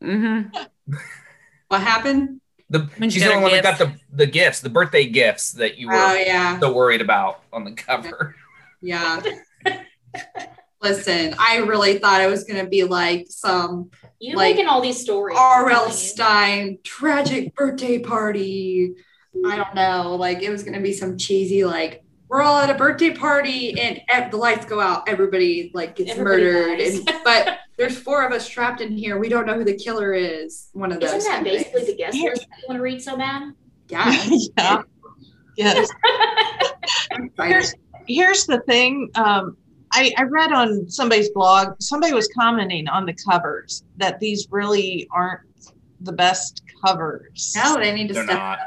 Mm-hmm. what happened? The When she she's got the her only one that got the the gifts, the birthday gifts that you were Oh yeah. so worried about on the cover. Yeah. Listen, I really thought it was gonna be like some You Like, making all these stories. R.L. Stine tragic birthday party. I don't know. Like it was gonna be some cheesy like we're all at a birthday party and ev- the lights go out. Everybody like gets Everybody murdered. And, but there's four of us trapped in here. We don't know who the killer is. One of those. Isn't that kind of basically the guest list that you want to read so bad? Yeah. yeah. Yes. Here's here's the thing. Um, I, I read on somebody's blog, somebody was commenting on the covers that these really aren't the best covers. No, they need to They're step not.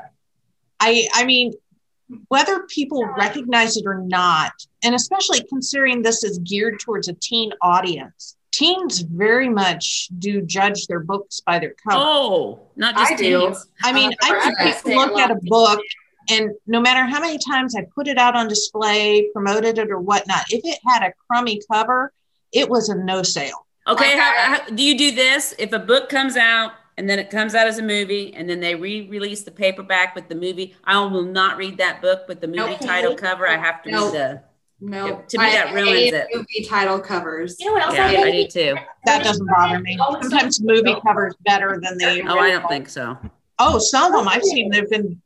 I I mean, whether people recognize it or not, and especially considering this is geared towards a teen audience, teens very much do judge their books by their cover. Oh, not just I do. teens. I mean, Uh, I I could look at a book and no matter how many times I put it out on display, promoted it or whatnot, if it had a crummy cover, it was a no sale. Okay, Like how, how, do you do this? If a book comes out and then it comes out as a movie and then they re-release the paperback with the movie, I will not read that book with the movie Nope. title cover. I have to Nope. read the. No, Yeah, to me, I that ruins hate it. Movie title covers. You know what else Yeah, I I hate? do too. That doesn't bother me. Oh, Sometimes movie covers better than the. Oh, I don't think so. Oh, some of them I've seen they've been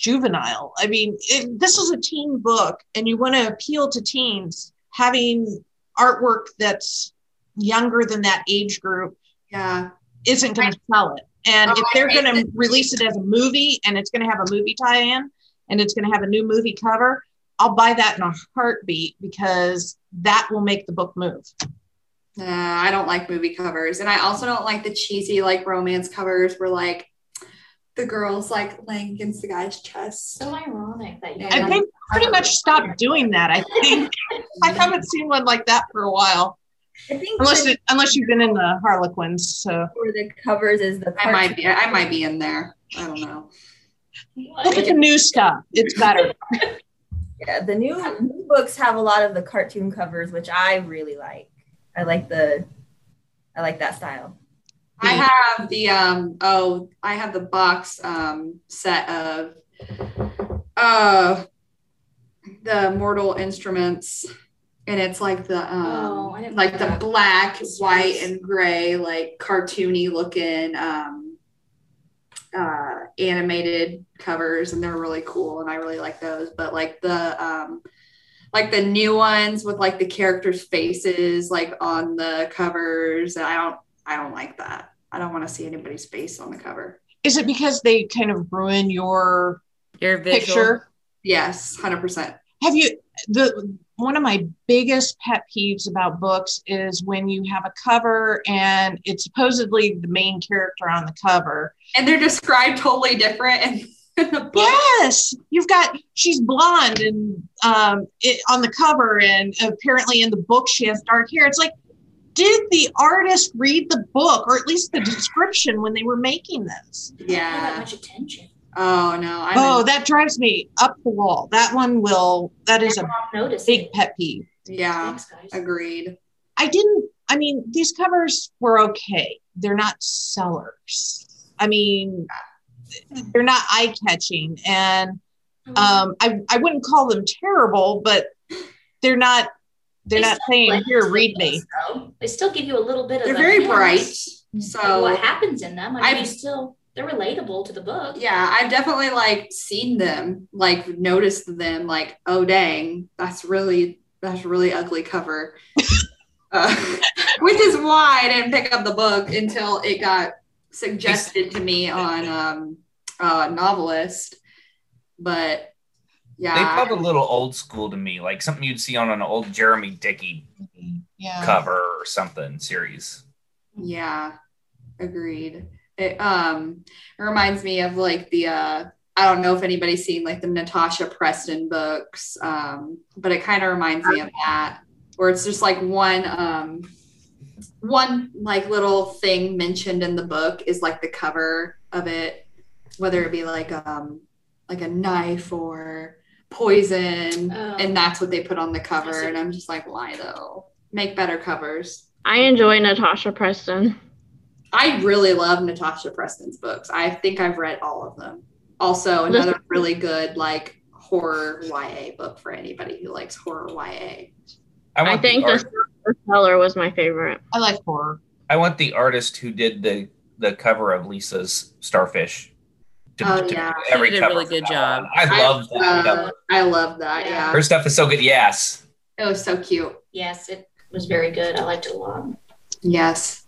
juvenile. I mean, it, this is a teen book, and you want to appeal to teens. Having artwork that's younger than that age group Yeah. isn't going to sell it. And Oh, if they're going to release it as a movie and it's going to have a movie tie-in and it's going to have a new movie cover, I'll buy that in a heartbeat because that will make the book move. Uh, I don't like movie covers, and I also don't like the cheesy like romance covers where like the girl's like laying against the guy's chest. So ironic that you. Yeah. And they pretty much stopped doing that. I think I haven't seen one like that for a while, I think unless it, unless you've been in the Harlequins. So for the covers is the I might be. I might be in there. I don't know. look at the new stuff; it's better. Yeah, the new, new books have a lot of the cartoon covers, which I really like. I like the, I like that style. I have the um oh I have the box um set of uh the Mortal Instruments and it's like the um Oh, like the that. black, white, and gray, like cartoony looking um uh animated covers and they're really cool and I really like those. But like the um like the new ones with like the characters' faces like on the covers, I don't I don't like that. I don't want to see anybody's face on the cover. Is it because they kind of ruin your Your visual. picture? Yes, hundred percent. Have you the one of my biggest pet peeves about books is when you have a cover and it's supposedly the main character on the cover. And they're described totally different in, in the book. Yes, you've got she's blonde and um it, on the cover, and apparently in the book she has dark hair. It's like, did the artist read the book or at least the description when they were making this? Pay that Yeah. much attention. Oh no. I'm Oh, that drives me up the wall. That one will. That is a big it. pet peeve. yeah. Thanks, guys. Agreed. I didn't. I mean, these covers were okay. They're not sellers. I mean, they're not eye catching, and um, I I wouldn't call them terrible, but they're not. They're They not saying here, read me. though. They still give you a little bit of. They're very bright. So what happens in them? I mean, I've- still they're relatable to the book. yeah, I've definitely like seen them, like noticed them, like, oh dang, that's really that's really ugly cover. uh, which is why I didn't pick up the book until it got suggested to me on um uh NoveList. But They felt a little old school to me, like something you'd see on an old Jeremy Dickey Yeah. cover or something series. Yeah, agreed. It um it reminds me of like the uh I don't know if anybody's seen like the Natasha Preston books, um, but it kind of reminds me of that, where it's just like one um one like little thing mentioned in the book is like the cover of it, whether it be like um like a knife or poison, Oh. and that's what they put on the cover. And I'm just like, why though? Make better covers. I enjoy Natasha Preston. I really love Natasha Preston's books. I think I've read all of them. Also, another really good like horror YA book for anybody who likes horror YA. I want think the, the Cellar was my favorite. I like horror. I want the artist who did the the cover of Lisa's Starfish. To- Oh, to yeah. do She did a really from good now job. on. I love that Uh. I love that. Yeah. Yeah, Her stuff is so good. Yes. it was so cute. Yes, it was very good. I liked it a lot. Yes,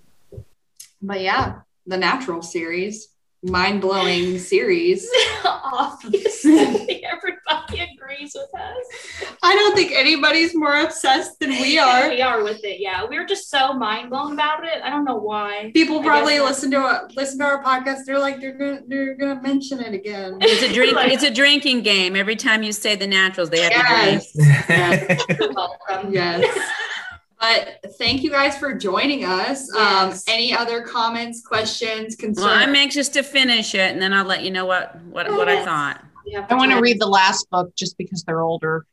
but yeah, the Natural series, mind blowing series. Obviously, everybody agrees with us. I don't think anybody's more obsessed than we are. we are with it. Yeah, we are just so mind blown about it. I don't know why. People probably listen to a, listen to our podcast. They're like, they're gonna they're gonna mention it again. It's a drink. Like- it's a drinking game. Every time you say the naturals, they have Yes. to drink. yes. You're welcome. Yes. But thank you guys for joining us. Yes. Um, any other comments, questions, concerns? Well, concerns? I'm anxious to finish it, and then I'll let you know what what what I thought. I want to read the last book just because they're older.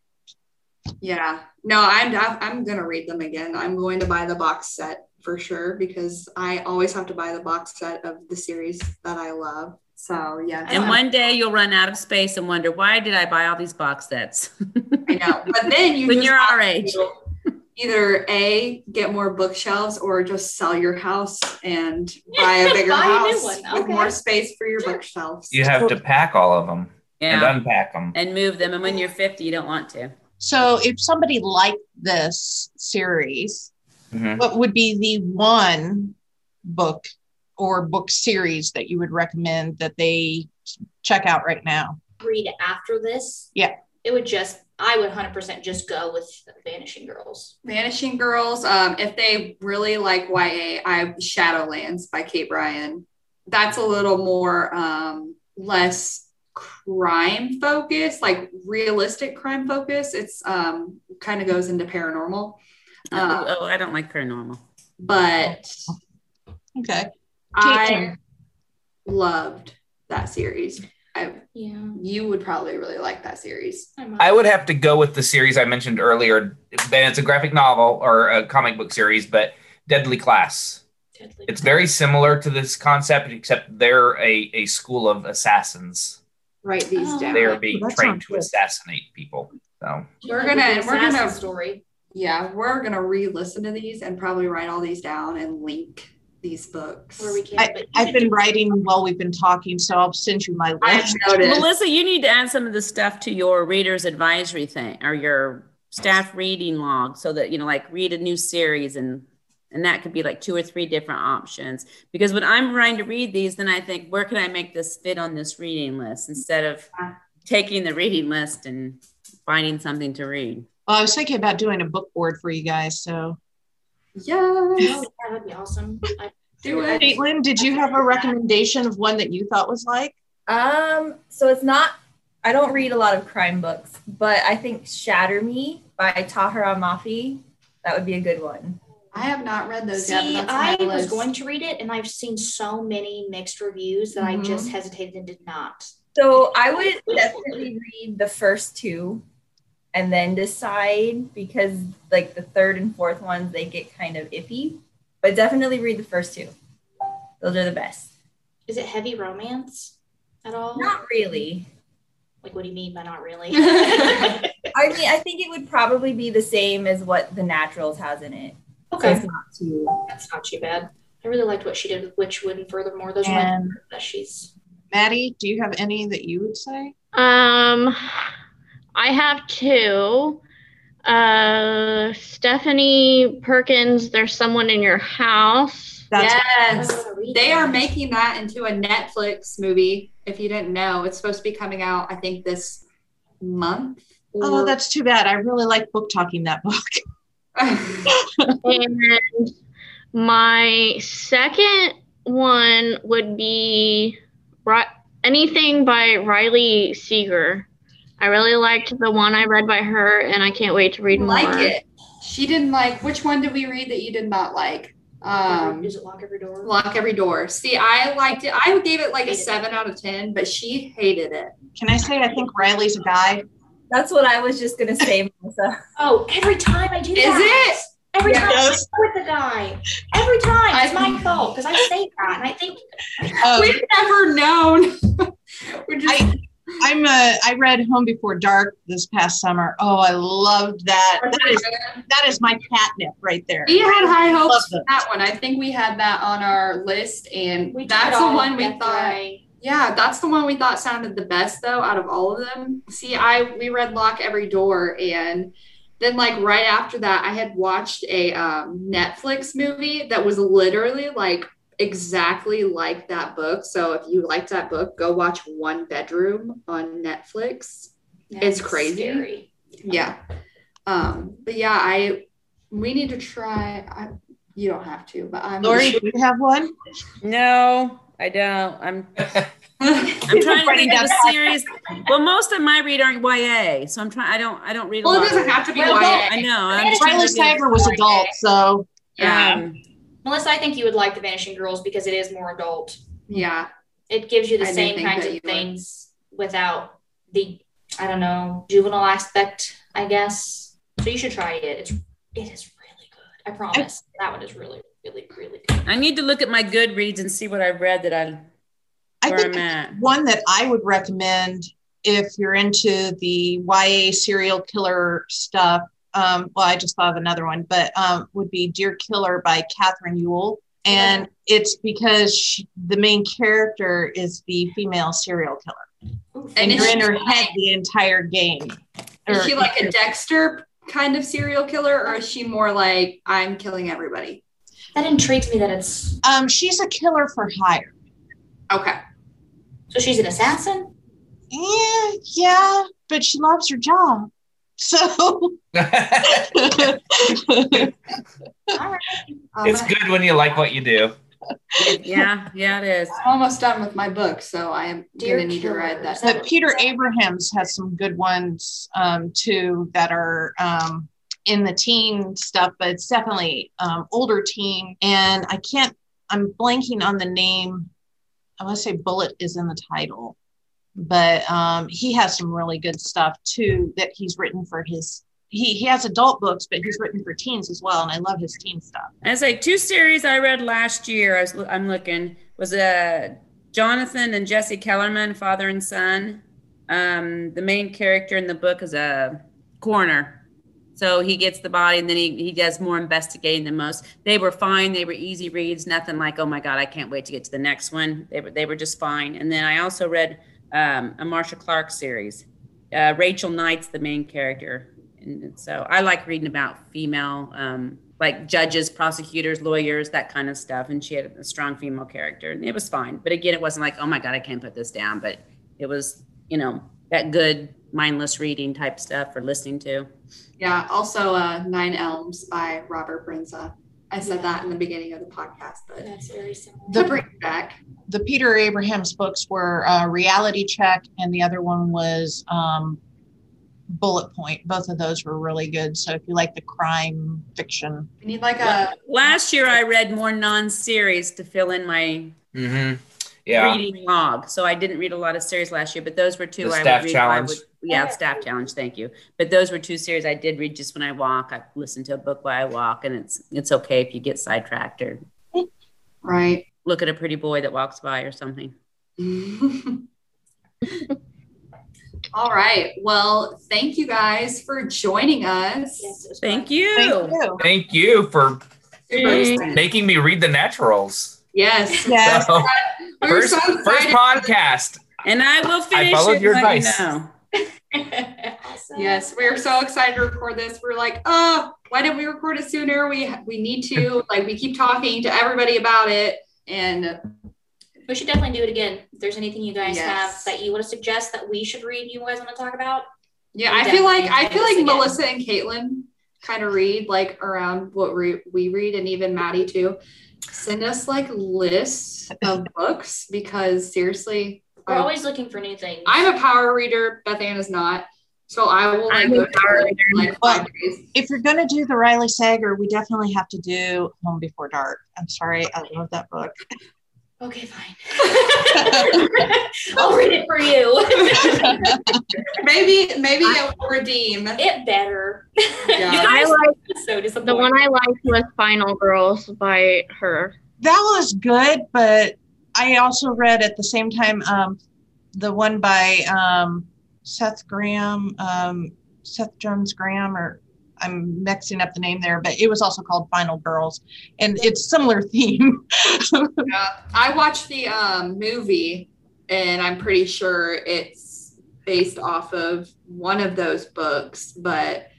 yeah. No, I'm I'm gonna read them again. I'm going to buy the box set for sure because I always have to buy the box set of the series that I love. So yeah. And no, one day you'll run out of space and wonder why did I buy all these box sets? I know. But then you when you're have our age. to Either a get more bookshelves or just sell your house and buy a bigger Buy house one. with Okay. more space for your bookshelves. You have to pack all of them and unpack them. and move them. And when you're 50, you don't want to. So, if somebody liked this series, Mhm. what would be the one book or book series that you would recommend that they check out right now? read after this. Yeah. It would just, I would 100% just go with Vanishing Girls. Vanishing Girls. Um, if they really like YA, I Shadowlands by Kate Brian. That's a little more um, less crime focused, like realistic crime focus. It's um, kind of goes into paranormal, Uh, oh, I don't like paranormal. but Okay. I Caitlin. loved that series. I, Yeah. you would probably really like that series. I would have to go with the series I mentioned earlier. Then it's a graphic novel or a comic book series, but Deadly Class. Deadly It's very similar to this concept, except they're a, a school of assassins. Write these Oh. down. They are being that trained to good. assassinate people. So We're gonna- we're gonna- Assassin story. Yeah, we're gonna re-listen to these and probably write all these down and link these books. Where we can. I, I've been writing while we've been talking, so I'll send you my I've list. Melissa, you need to add some of the stuff to your reader's advisory thing or your staff reading log so that, you know, like read a new series and and that could be like two or three different options. Because when I'm trying to read these, then I think, where can I make this fit on this reading list instead of taking the reading list and finding something to read. Well, I was thinking about doing a book board for you guys. So, Yes. Oh, yeah, that'd be awesome. I, Do it. Caitlin, did you have a recommendation of one that you thought was like? Um, so it's not. I don't read a lot of crime books, but I think Shatter Me by Tahereh Mafi. That would be a good one. I have not read those see, but that's I on was list. going to read it, and I've seen so many mixed reviews that I Mhm. just hesitated and did not. So I would definitely read the first two and then decide because like the third and fourth ones they get kind of iffy. But definitely read the first two. Those are the best. Is it heavy romance at all? Not really. Like, what do you mean by not really? I mean, I think it would probably be the same as what the Naturals has in it. Okay, it's not too. that's not too bad. I really liked what she did with Witchwood, and furthermore, those are my And that she's. Maddie, do you have any that you would say? Um, I have two. Uh, Stephanie Perkins, there's someone in your house. That's yes. I They are making that into a Netflix movie. If you didn't know, it's supposed to be coming out, I think, this month. Oh, that's too bad. I really like book talking that book. And my second one would be anything by Riley Sager. I really liked the one I read by her, and I can't wait to read more. like it. She didn't like. Which one did we read that you did not like? Um, Does it lock every door? Lock Every Door. See, I liked it. I gave it like a Hated it. seven out of ten, but she hated it. Can I say I think Riley's a guy? That's what I was just gonna say, Melissa. Oh, every time I do Is that. it? Every time Yes. I go with the guy. Every time. It's my fault because I say that. And I think Um, We've never known. We're just. I- I'm uh, I read Home Before Dark this past summer. Oh, I loved that. That is that is my catnip right there. we had high hopes for that one. I think we had that on our list, and we that's the one we thought. I- Yeah, that's the one we thought sounded the best though out of all of them. See, I we read Lock Every Door and then like right after that I had watched a um, Netflix movie that was literally like exactly like that book. So if you liked that book, go watch One Bedroom on Netflix. It's crazy. Scary. Yeah. Um but yeah, I we need to try I you don't have to, but I'm Lori, do you have one? No, I don't. I'm I'm trying to think of a series. Well, most of my read aren't YA, so I'm trying. I don't. I don't read. a well, it doesn't have to be YA. I know. I'm just trying Riley to think of- Sager was adult, so Yeah. Um, Melissa, I think you would like The Vanishing Girls because it is more adult. Yeah. It gives you the I same kinds of you would. things without the, I don't know, juvenile aspect, I guess. So you should try it. It's it is really good. I promise. that one is really, really, really good. I need to look at my Goodreads and see what I've read that I I think I'm at. one that I would recommend if you're into the YA serial killer stuff. Um, well, I just thought of another one, but um, would be Dear Killer by Katherine Ewell. And it's because she, the main character is the female serial killer. Oof. And, And you're in she- her head the entire game. Is Or- she like a Dexter kind of serial killer, or is she more like I'm killing everybody? That intrigues me that it's Um, she's a killer for hire. Okay. so she's an assassin. Yeah, yeah, but she loves her job. So All right. It's good when you like what you do. Yeah, yeah, it is. I'm almost done with my book, so I am Dear gonna need to read that. but Peter Abrahams has some good ones um, too that are um, in the teen stuff, but it's definitely um, older teen. And I can't, I'm blanking on the name. I want to say Bullet is in the title, but um, he has some really good stuff too that he's written for his. He, he has adult books, but he's written for teens as well, and I love his teen stuff. I say two series I read last year. I was I'm looking was uh, Jonathan and Jesse Kellerman, father and son. Um, the main character in the book is a coroner. So he gets the body and then he, he does more investigating than most. They were fine. They were easy reads. Nothing like, oh my God, I can't wait to get to the next one. They were, they were just fine. And then I also read um, a Marcia Clark series. Uh, Rachel Knight's the main character. And so I like reading about female, um, like judges, prosecutors, lawyers, that kind of stuff. And she had a strong female character and it was fine. But again, it wasn't like, oh my God, I can't put this down. But it was, you know, that good mindless reading type stuff or listening to. Yeah. Also, uh, Nine Elms by Robert Bryndza. I said that in the beginning of the podcast, but That's very similar. to bring back. The Peter Abrahams books were uh, Reality Check, and the other one was um, Bullet Point. Both of those were really good. So if you like the crime fiction, We need like a Last year, I read more non-series to fill in my hmm Yeah. reading log. So I didn't read a lot of series last year, but those were two The I staff would read. challenge. I would, yeah, staff challenge. Thank you. But those were two series I did read just when I walk. I listen to a book while I walk, and it's it's okay if you get sidetracked or right. look at a pretty boy that walks by or something. All right. Well, thank you guys for joining us. Yes, Thank you. thank you. Thank you for Super making me read the naturals. Yes. Yes. So, We first, so first podcast. And I will finish I followed it your and let you advice. know. Awesome. Yes, we are so excited to record this. We're like, oh, why didn't we record it sooner? We we need to. Like, we keep talking to everybody about it, and We should definitely do it again. If there's anything you guys Yes. have that you want to suggest that we should read, you guys want to talk about, yeah, I feel like I feel like do this Melissa and Caitlin kind of read like around what we we read, and even Maddie too. Send us like lists of books because seriously, we're I- always looking for new things. I'm a power reader. Beth Ann is not. So I will like I'm a go power reader. like five days. If you're going to do the Riley Sager, we definitely have to do Home Before Dark. I'm sorry, I love that book. okay, fine. I'll read it for you. Maybe maybe it will redeem. it better. Yeah. I like so the one I liked was Final Girls by her. That was good, but I also read at the same time um, the one by um, Seth Graham, um, Seth Jones Graham, or I'm mixing up the name there, but it was also called Final Girls, and it's similar theme. Yeah. I watched the um, movie, and I'm pretty sure it's based off of one of those books, but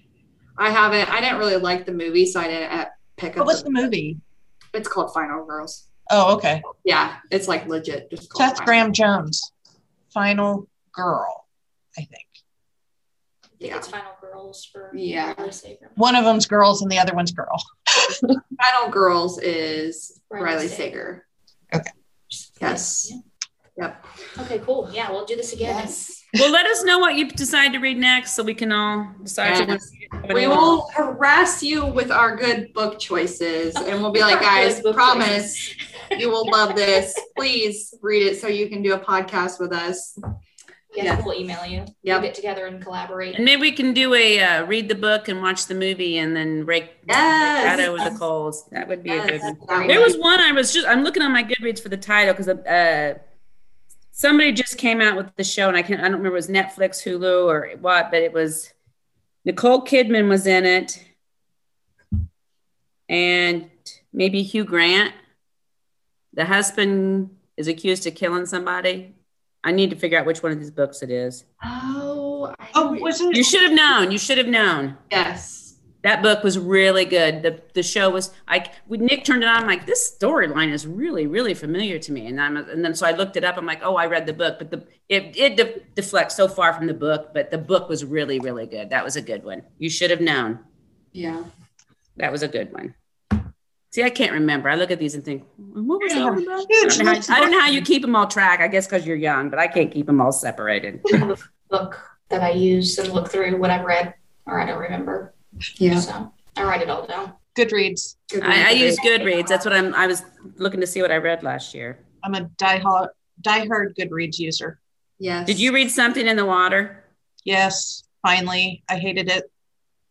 I haven't. I didn't really like the movie, so I didn't uh, pick what up. was the, the movie? It's called Final Girls. Oh, okay. Yeah, it's like legit. Just Seth Final- Graham Jones, Final Girl, I think. Yeah. it's Final Girls for Yeah. Riley One of them's girls and the other one's girl. Final Girls is Riley Riley Sager. Sager. Yes. Yeah. Yep. Okay, cool. Yeah, we'll do this again. Yes. Well, let us know what you decide to read next so we can all decide. to Yes. We will harass you with our good book choices, and we'll be like, Our guys, good book promise you will love this. Please read it so you can do a podcast with us. Yes, Yeah. we'll email you. Yep. We'll get together and collaborate. And maybe we can do a uh, read the book and watch the movie and then rake Yes. that over the coals. That would be a good one. There was one I was just I'm looking on my Goodreads for the title because uh, somebody just came out with the show and I can't I don't remember it was Netflix, Hulu, or what, but it was Nicole Kidman was in it, and maybe Hugh Grant. The husband is accused of killing somebody. I need to figure out which one of these books it is. Oh, I Oh, was it? You should have known. You should have known. yes. That book was really good. The the show was like when Nick turned it on, I'm like, this storyline is really, really familiar to me. And I'm and then so I looked it up. I'm like, oh, I read the book, but the it it de- deflects so far from the book, but the book was really, really good. That was a good one. You should have known. Yeah. That was a good one. See, I can't remember. I look at these and think, what was that one about? I don't, know how, I don't know how you keep them all track. I guess because you're young, but I can't keep them all separated. book that I use and look through what I've read, or I don't remember. Yeah. So I write it all down. Goodreads. Good I, I use Goodreads. That's what I'm. I was looking to see what I read last year. I'm a diehard, diehard Goodreads user. Yes. Did you read something in the water? Yes, finally. I hated it.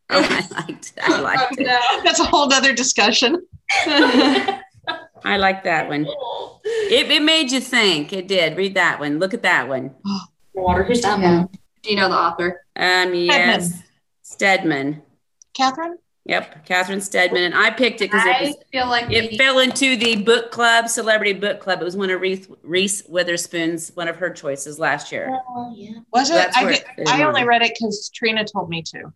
Oh, I liked. I Oh, liked it. That's a whole nother discussion. I like that one. It, it made you think. It did. Read that one. Look at that one. Water. Who's that Yeah. one? Do you know the author? Um. Yes. Steadman. Catherine? Yep, Catherine Steadman, and I picked it because it I was feel like it we- fell into the book club, celebrity book club. It was one of Reese, Reese Witherspoon's one of her choices last year. Oh, yeah. Was it? That's I, did, it I only read it because Trina told me to.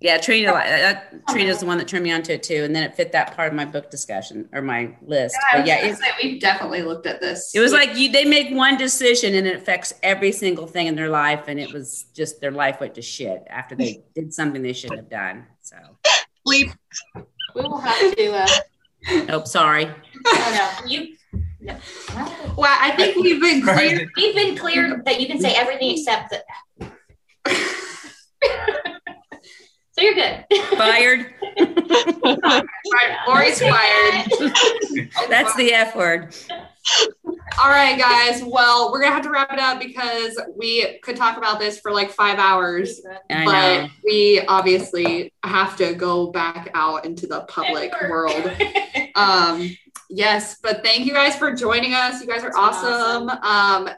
Yeah, Trina, li- that, Trina's the one that turned me onto it too, and then it fit that part of my book discussion or my list. I But yeah, it, say, we've definitely looked at this. it was like you they make one decision and it affects every single thing in their life, and it was just their life went to shit after they did something they shouldn't have done. So, Bleep. We will have to. Uh, oh, sorry. no, no, you. No. well, I think we've been clear. We've been clear that you can say everything except that. so you're good. Fired. Lori's fired. That's the F word. All right, guys. Well, we're gonna have to wrap it up because we could talk about this for like five hours, I but know. we obviously have to go back out into the public world. Um, yes, but thank you guys for joining us. You guys are That's awesome. Um,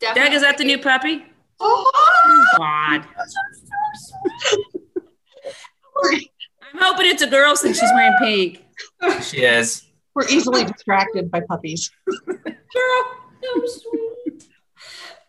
definitely. Doug, is that the new puppy? Oh, God. I'm hoping it's a girl since she's wearing pink. She is. We're easily distracted by puppies. girl, so sweet.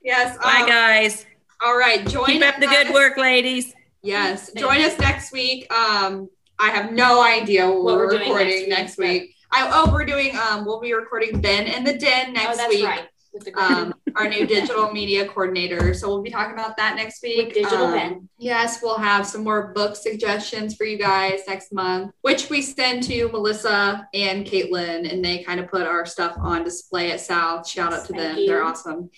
yes. Bye, um, guys. All right. Join Keep up the good work, ladies. Yes. Join us next week. Um, I have no idea what, What we're, we're recording next next week, week. I, oh, we're doing. Um, we'll be recording Ben and the Den oh, next that's week. right. With the Um, our new digital media coordinator. So we'll be talking about that next week. With digital Um, Ben. Yes, we'll have some more book suggestions for you guys next month, which we send to Melissa and Caitlin, and they kind of put our stuff on display at South. Shout out to Thank them. you. They're awesome.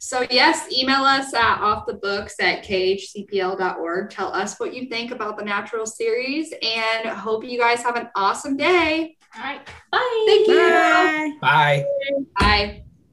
So, yes, email us at offthebooks at khcpl.org. Tell us what you think about the natural series, and hope you guys have an awesome day. All right. Bye. Thank you. Bye. Bye. Bye.